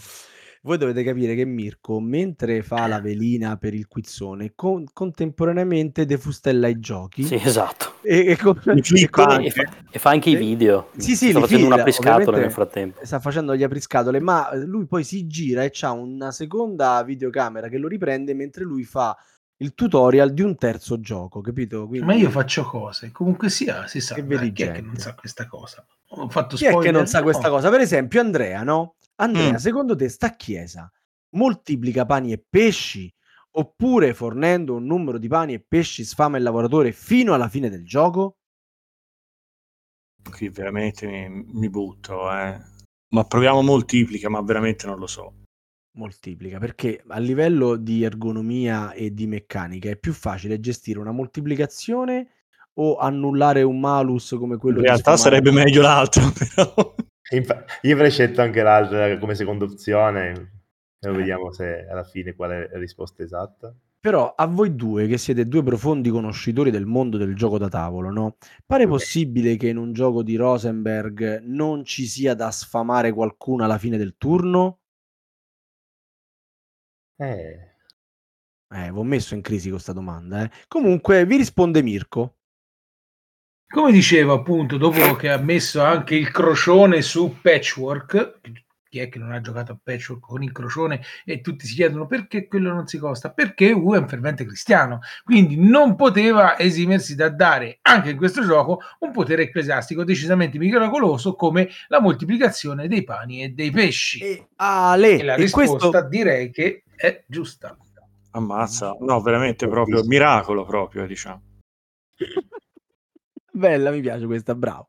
Voi dovete capire che Mirko, mentre fa la velina per il quizzone, con- contemporaneamente defustella i giochi Sì, esatto. e, e con- e flippa con- anche. E fa, e fa anche i Eh, video. sì, sì, Sta facendo una fila, pescatola ovviamente. nel frattempo. sta facendo gli apriscatole, ma lui poi si gira e c'ha una seconda videocamera che lo riprende mentre lui fa il tutorial di un terzo gioco, capito? Quindi, Ma io faccio cose, comunque sia, si sa, Che dai, vedi chi è che non sa questa cosa? Ho fatto Chi è che spoiler? non sa questa cosa? Per esempio Andrea, no? Andrea, Mm. secondo te sta chiesa moltiplica pani e pesci oppure fornendo un numero di pani e pesci sfama il lavoratore fino alla fine del gioco? Qui veramente mi, mi butto, eh. Ma proviamo moltiplica, ma veramente non lo so. Moltiplica, perché a livello di ergonomia e di meccanica è più facile gestire una moltiplicazione o annullare un malus come quello In di realtà sarebbe meglio l'altro, *laughs* però. Io avrei scelto anche l'altra come seconda opzione. E Eh. vediamo se alla fine qual è la risposta esatta. Però a voi due, che siete due profondi conoscitori del mondo del gioco da tavolo, no? Pare Ok. possibile che in un gioco di Rosenberg non ci sia da sfamare qualcuno alla fine del turno? Eh, Eh, vi ho messo in crisi questa domanda, eh. Comunque, vi risponde Mirko. Come dicevo appunto, dopo che ha messo anche il crocione su Patchwork, chi è che non ha giocato a patchwork con il crocione e tutti si chiedono perché quello non si costa? Perché U è un fervente cristiano, quindi non poteva esimersi da dare anche in questo gioco un potere ecclesiastico decisamente miracoloso come la moltiplicazione dei pani e dei pesci. E, Ale, E la e risposta questo... direi che è giusta. Ammazza, no, veramente proprio miracolo proprio, diciamo. Bella, mi piace questa, bravo.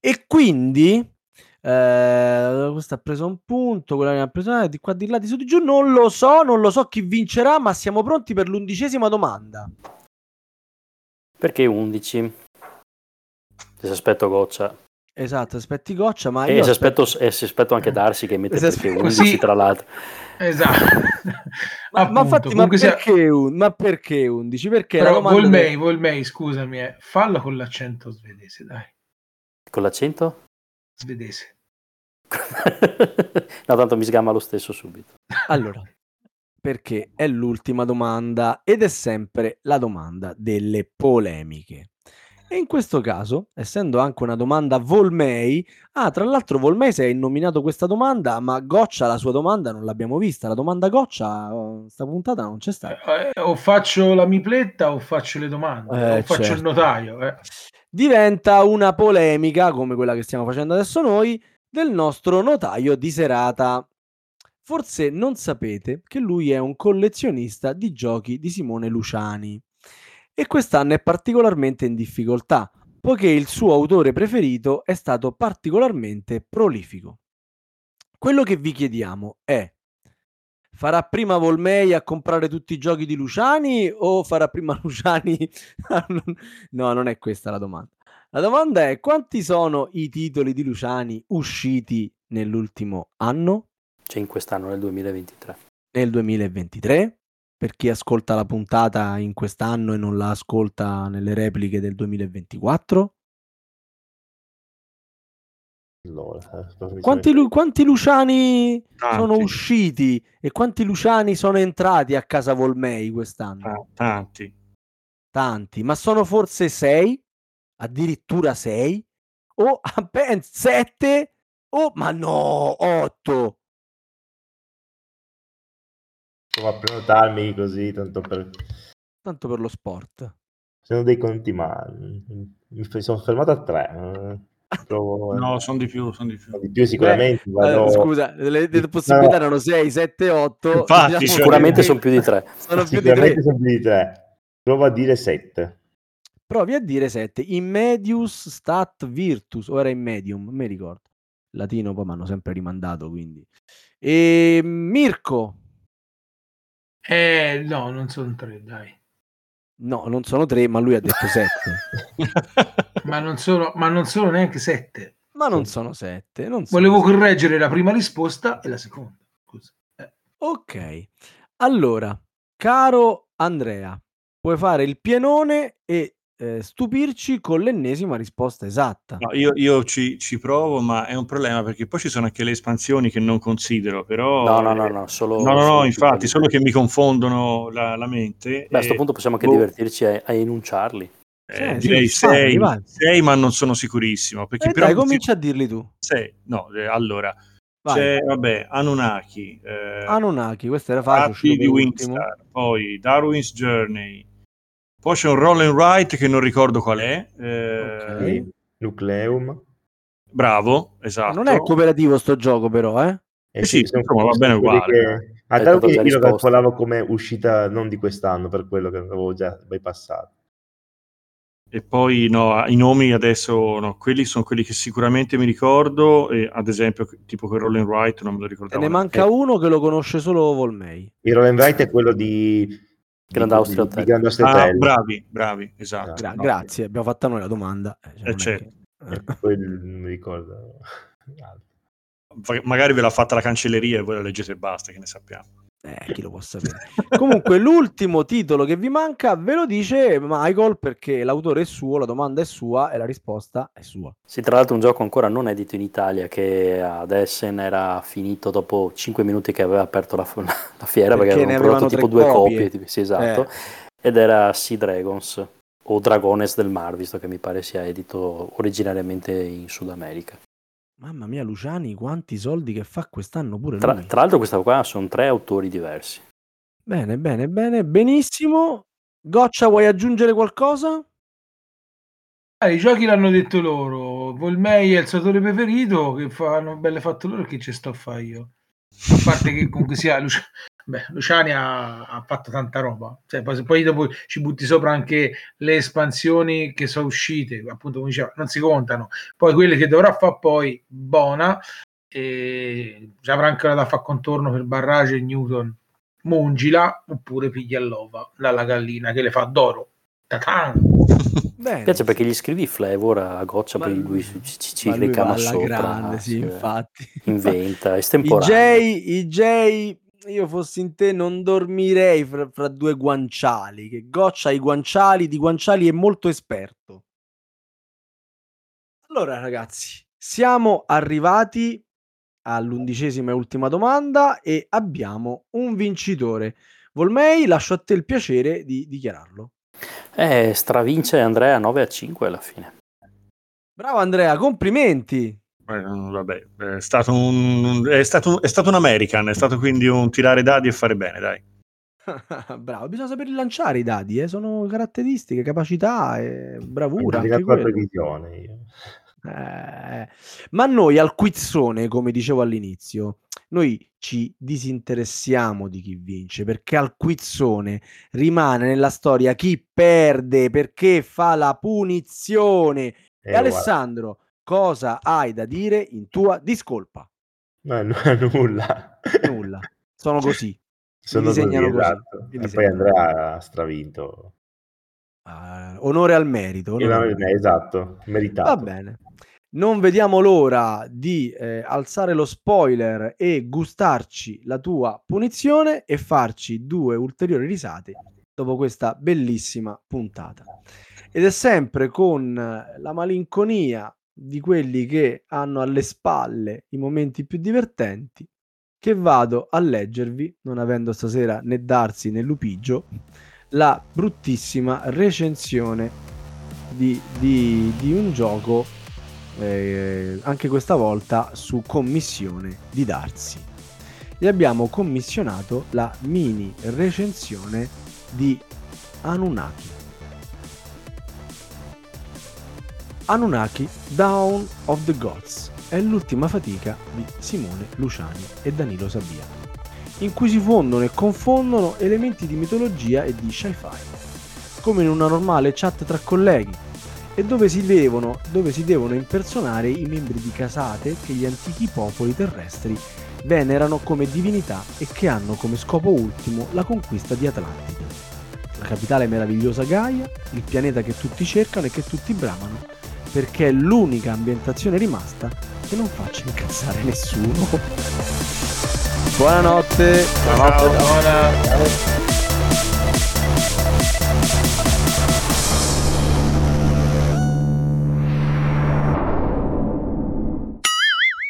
E quindi... Eh, questo ha preso un punto, quella ne ha preso eh, di qua di là, di su di giù. Non lo so, non lo so chi vincerà, ma siamo pronti per l'undicesima domanda. Perché 11? Se aspetto goccia. Esatto, aspetti goccia, ma E io se aspetto... aspetto, e se aspetto anche Darsi che mette Se *laughs* perché aspetto- 11 Così- tra l'altro. Esatto. *laughs* Ma, ma infatti, ma comunque sia- perché, un- ma perché 11? Perché Però Volmei, del- Volmei, scusami, eh, fallo con l'accento svedese, dai. Con l'accento? Svedese. *laughs* no, tanto mi sgamma lo stesso subito. Allora, perché è l'ultima domanda ed è sempre la domanda delle polemiche. E in questo caso, essendo anche una domanda Volmei, ah, tra l'altro Volmei si è nominato questa domanda, ma Goccia la sua domanda non l'abbiamo vista. La domanda Goccia, oh, sta puntata non c'è stata. Eh, o faccio la mipletta o faccio le domande, Eh, o faccio certo. il notaio. eh. Diventa una polemica, come quella che stiamo facendo adesso noi, del nostro notaio di serata. Forse non sapete che lui è un collezionista di giochi di Simone Luciani e quest'anno è particolarmente in difficoltà, poiché il suo autore preferito è stato particolarmente prolifico. Quello che vi chiediamo è: farà prima Volmei a comprare tutti i giochi di Luciani o farà prima *laughs* Luciani? no, non è questa la domanda. La domanda è: quanti sono i titoli di Luciani usciti nell'ultimo anno? Cioè in quest'anno, nel 2023. nel 2023 per chi ascolta la puntata in quest'anno e non la ascolta nelle repliche del 2024 Allora, eh, quanti, Lu- quanti Luciani sono Tanti. usciti e quanti Luciani sono entrati a casa Volmei quest'anno? Ah, tanti. tanti ma sono forse sei? Addirittura sei? O *laughs* ben sette? O ma no otto Provo a prenotarmi così, tanto per... tanto per lo sport Sono dei conti, ma mi sono fermato a tre. eh. Provo... *laughs* No, sono di più, sono di più. Di più sicuramente. Eh, vado- scusa le, le possibilità no. erano 6 7 8 Infatti, cioè, Sicuramente sono più di tre. *laughs* sono più di Sicuramente 3 sono più di tre. Provo a dire sette. Provi a dire 7. In medius stat virtus, o era in medium, mi ricordo. Latino poi mi hanno sempre rimandato, quindi. E Mirko, Eh, no, non sono tre, dai. no, non sono 3, ma lui ha detto 7. *laughs* Ma non sono, ma non sono neanche sette. ma non sono 7. Non sono Volevo sette. correggere la prima risposta e la seconda. Scusa. Eh, Ok. Allora, caro Andrea, puoi fare il pienone e eh, stupirci con l'ennesima risposta esatta. No, io io ci, ci provo, ma è un problema perché poi ci sono anche le espansioni che non considero, però... No, no, no, no, solo... No, no, no, infatti, solo che mi confondono la, la mente. Beh, a questo punto possiamo anche boh, divertirci a, a enunciarli. eh, Sì, direi sì, vai, 6, vai. ma non sono sicurissimo. Perché Eh, però dai, non si- comincia a dirli tu. sei- no, eh, allora, Vai. c'è, vabbè, Anunnaki, eh, Anunnaki, questo era facile. Di. Wingstar, poi Darwin's Journey, poi c'è un Roll and Write che non ricordo qual è. eh, Ok. Nucleum. Bravo, esatto. Non è cooperativo sto gioco, però, eh? Eh sì, sono- insomma, va bene uguale. Hai tanto che io lo calcolavo come uscita non di quest'anno, per quello che avevo già bypassato. E poi no, i nomi adesso, no, quelli sono quelli che sicuramente mi ricordo, e ad esempio tipo quel Roll and Write non me lo ricordavo. ne neanche. manca uno che lo conosce solo Volmei. Il Roll and Write è quello di... Grand Austria Hotel. Grand Austria Ah, bravi, bravi, esatto. Gra- No. Grazie, abbiamo fatto noi la domanda. Eh, cioè, non è certo. che- Eh, poi non mi ricordo. *laughs* Ma- Magari ve l'ha fatta la cancelleria e voi la leggete e basta, che ne sappiamo. Eh, chi lo può sapere. Comunque, l'ultimo titolo che vi manca ve lo dice Michael perché l'autore è suo, la domanda è sua e la risposta è sua. Sì, tra l'altro un gioco ancora non edito in Italia che ad Essen era finito dopo 5 minuti che aveva aperto la, *laughs* la fiera perché, Perché avevano prodotto tipo due copie. copie, sì, esatto, Eh. ed era Sea Dragons o Dragones del Mar, visto che mi pare sia edito originariamente in Sud America. Mamma mia, Luciani, quanti soldi che fa quest'anno pure Tra, lui. tra l'altro questa qua sono tre autori diversi. Bene, bene, bene, benissimo. Goccia, vuoi aggiungere qualcosa? Ah, I giochi l'hanno detto loro. Volmei è il suo autore preferito. Che fanno belle fatto loro. Che ci sto a fare io? A parte che comunque sia Luci- Beh, Luciani ha, ha fatto tanta roba. Cioè, poi, poi dopo ci butti sopra anche le espansioni che sono uscite, appunto, come diceva, non si contano. Poi quelle che dovrà fare poi Bona e ci avrà anche da fare contorno per Barrage e Newton. Mungila oppure Pigliallova dalla gallina che le fa d'oro. Ta-tan! *laughs* Bene. Mi piace perché gli scrivi Flavor a goccia, Ma poi lui- ci, ci, ci ricama sopra. grande, sì, sì, infatti. Inventa, I estemporanea. I J, io fossi in te non dormirei fra, fra due guanciali, che Goccia i guanciali, di guanciali è molto esperto. Allora ragazzi, siamo arrivati all'undicesima e ultima domanda e abbiamo un vincitore. Volmei, lascio a te il piacere di dichiararlo. Eh, stravince Andrea 9 a 5 alla fine. Bravo Andrea, complimenti. Eh, vabbè, è stato un, è stato, è stato un American, è stato quindi un tirare dadi e fare bene, dai. *laughs* Bravo, bisogna saper lanciare i dadi, eh, sono caratteristiche, capacità e Ho bravura. Eh, ma noi al quizzone, come dicevo all'inizio, noi ci disinteressiamo di chi vince perché al quizzone rimane nella storia chi perde perché fa la punizione. E, Eh, guarda, Alessandro, cosa hai da dire in tua discolpa? no, *laughs* no, nulla. Nulla, sono così. Sono così, così, esatto. E poi ha stravinto. Ah, onore al merito. onore al merito. Esatto, meritato. Va bene. Non vediamo l'ora di eh, alzare lo spoiler e gustarci la tua punizione e farci due ulteriori risate dopo questa bellissima puntata. Ed è sempre con la malinconia di quelli che hanno alle spalle i momenti più divertenti che vado a leggervi, non avendo stasera né Darsi né Lupigio, la bruttissima recensione di, di- di un gioco, eh, anche questa volta su commissione di Darsi. Gli abbiamo commissionato la mini recensione di Anunnaki. Anunnaki Down of the Gods è l'ultima fatica di Simone Luciani e Danilo Sabia, in cui si fondono e confondono elementi di mitologia e di sci-fi, come in una normale chat tra colleghi, e dove si devono, dove si devono impersonare i membri di casate che gli antichi popoli terrestri venerano come divinità e che hanno come scopo ultimo la conquista di Atlantide, la capitale meravigliosa Gaia, il pianeta che tutti cercano e che tutti bramano, perché è l'unica ambientazione rimasta che non faccia incazzare nessuno. Buonanotte. Ciao.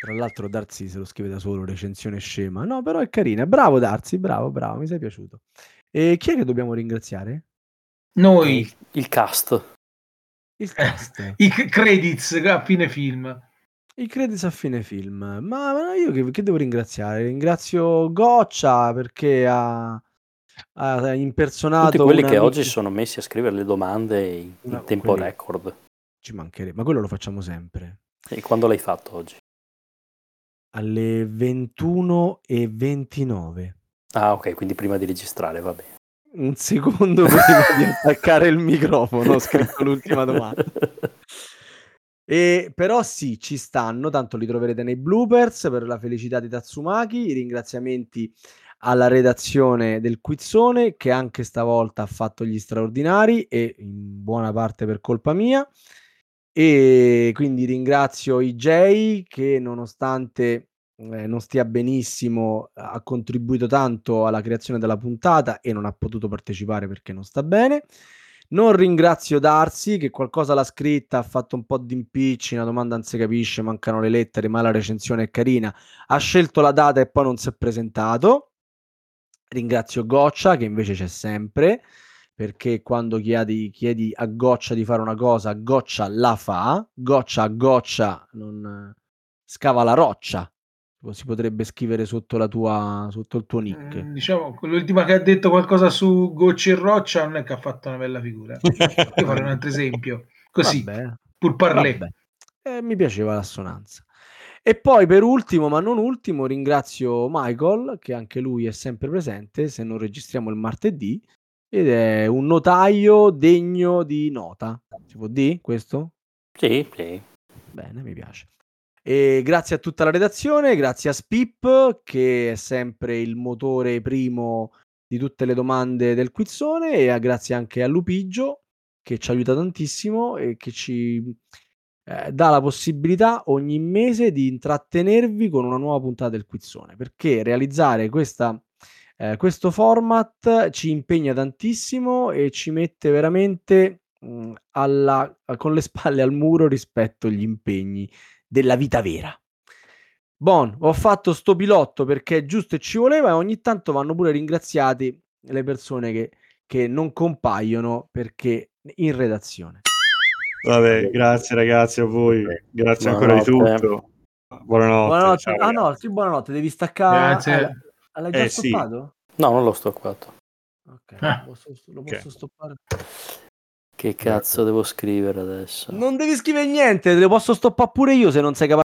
Tra l'altro Darsi se lo scrive da solo, recensione scema. No, però è carina. Bravo Darsi, bravo, bravo, mi sei piaciuto. E chi è che dobbiamo ringraziare? Noi, il cast. Il cast. i c- credits a fine film. I credits a fine film. Ma, ma io che, che devo ringraziare? Ringrazio Goccia perché ha, ha impersonato Tutti quelli che amico- oggi si sono messi a scrivere le domande in, in No, tempo quelli- record. Ci mancherebbe, ma quello lo facciamo sempre. E quando l'hai fatto oggi? Alle 21 e 29. Ah, ok, quindi prima di registrare, va bene. Un secondo *laughs* prima di attaccare il microfono ho scritto l'ultima domanda. *laughs* E, però sì, ci stanno, tanto li troverete nei bloopers per la felicità di Tatsumaki, i ringraziamenti alla redazione del Quizzone che anche stavolta ha fatto gli straordinari e in buona parte per colpa mia. E quindi ringrazio IJ che nonostante eh, non stia benissimo ha contribuito tanto alla creazione della puntata e non ha potuto partecipare perché non sta bene. Non ringrazio Darsi che qualcosa l'ha scritta, ha fatto un po' di impicci, una domanda non si capisce, mancano le lettere, ma la recensione è carina. Ha scelto la data e poi non si è presentato. Ringrazio Goccia che invece c'è sempre, perché quando chiedi, chiedi a Goccia di fare una cosa, Goccia la fa. Goccia a Goccia non, scava la roccia. Si potrebbe scrivere sotto, la tua, sotto il tuo nick. Mm, diciamo, l'ultima che ha detto qualcosa su Gocci e Roccia non è che ha fatto una bella figura. *laughs* Io farei un altro esempio, così, Vabbè, pur parlé. Eh, mi piaceva l'assonanza. E poi per ultimo, ma non ultimo, ringrazio Michael, che anche lui è sempre presente, se non registriamo il martedì, ed è un notaio degno di nota. Si può dire questo? Sì, sì. Bene, mi piace. E grazie a tutta la redazione, grazie a Spip, che è sempre il motore primo di tutte le domande del quizzone, e a- grazie anche a Lupigio, che ci aiuta tantissimo e che ci eh, dà la possibilità ogni mese di intrattenervi con una nuova puntata del quizzone, perché realizzare questa, eh, questo format ci impegna tantissimo e ci mette veramente mh, alla- con le spalle al muro rispetto agli impegni della vita vera. Bon, ho fatto sto pilotto perché è giusto e ci voleva e ogni tanto vanno pure ringraziati le persone che, che non compaiono perché in redazione. Vabbè, grazie ragazzi a voi. Grazie ancora di Buonanotte. tutto. Buonanotte. Buonanotte. ciao, ah no, sì, buonanotte, devi staccare. Grazie. L'hai già Eh, sì. stoppato? No, non l'ho stoppato. Ok, Ah. lo posso, lo posso Ok. stoppare. Che cazzo devo scrivere adesso? Non devi scrivere niente, te lo posso stoppare pure io se non sei capace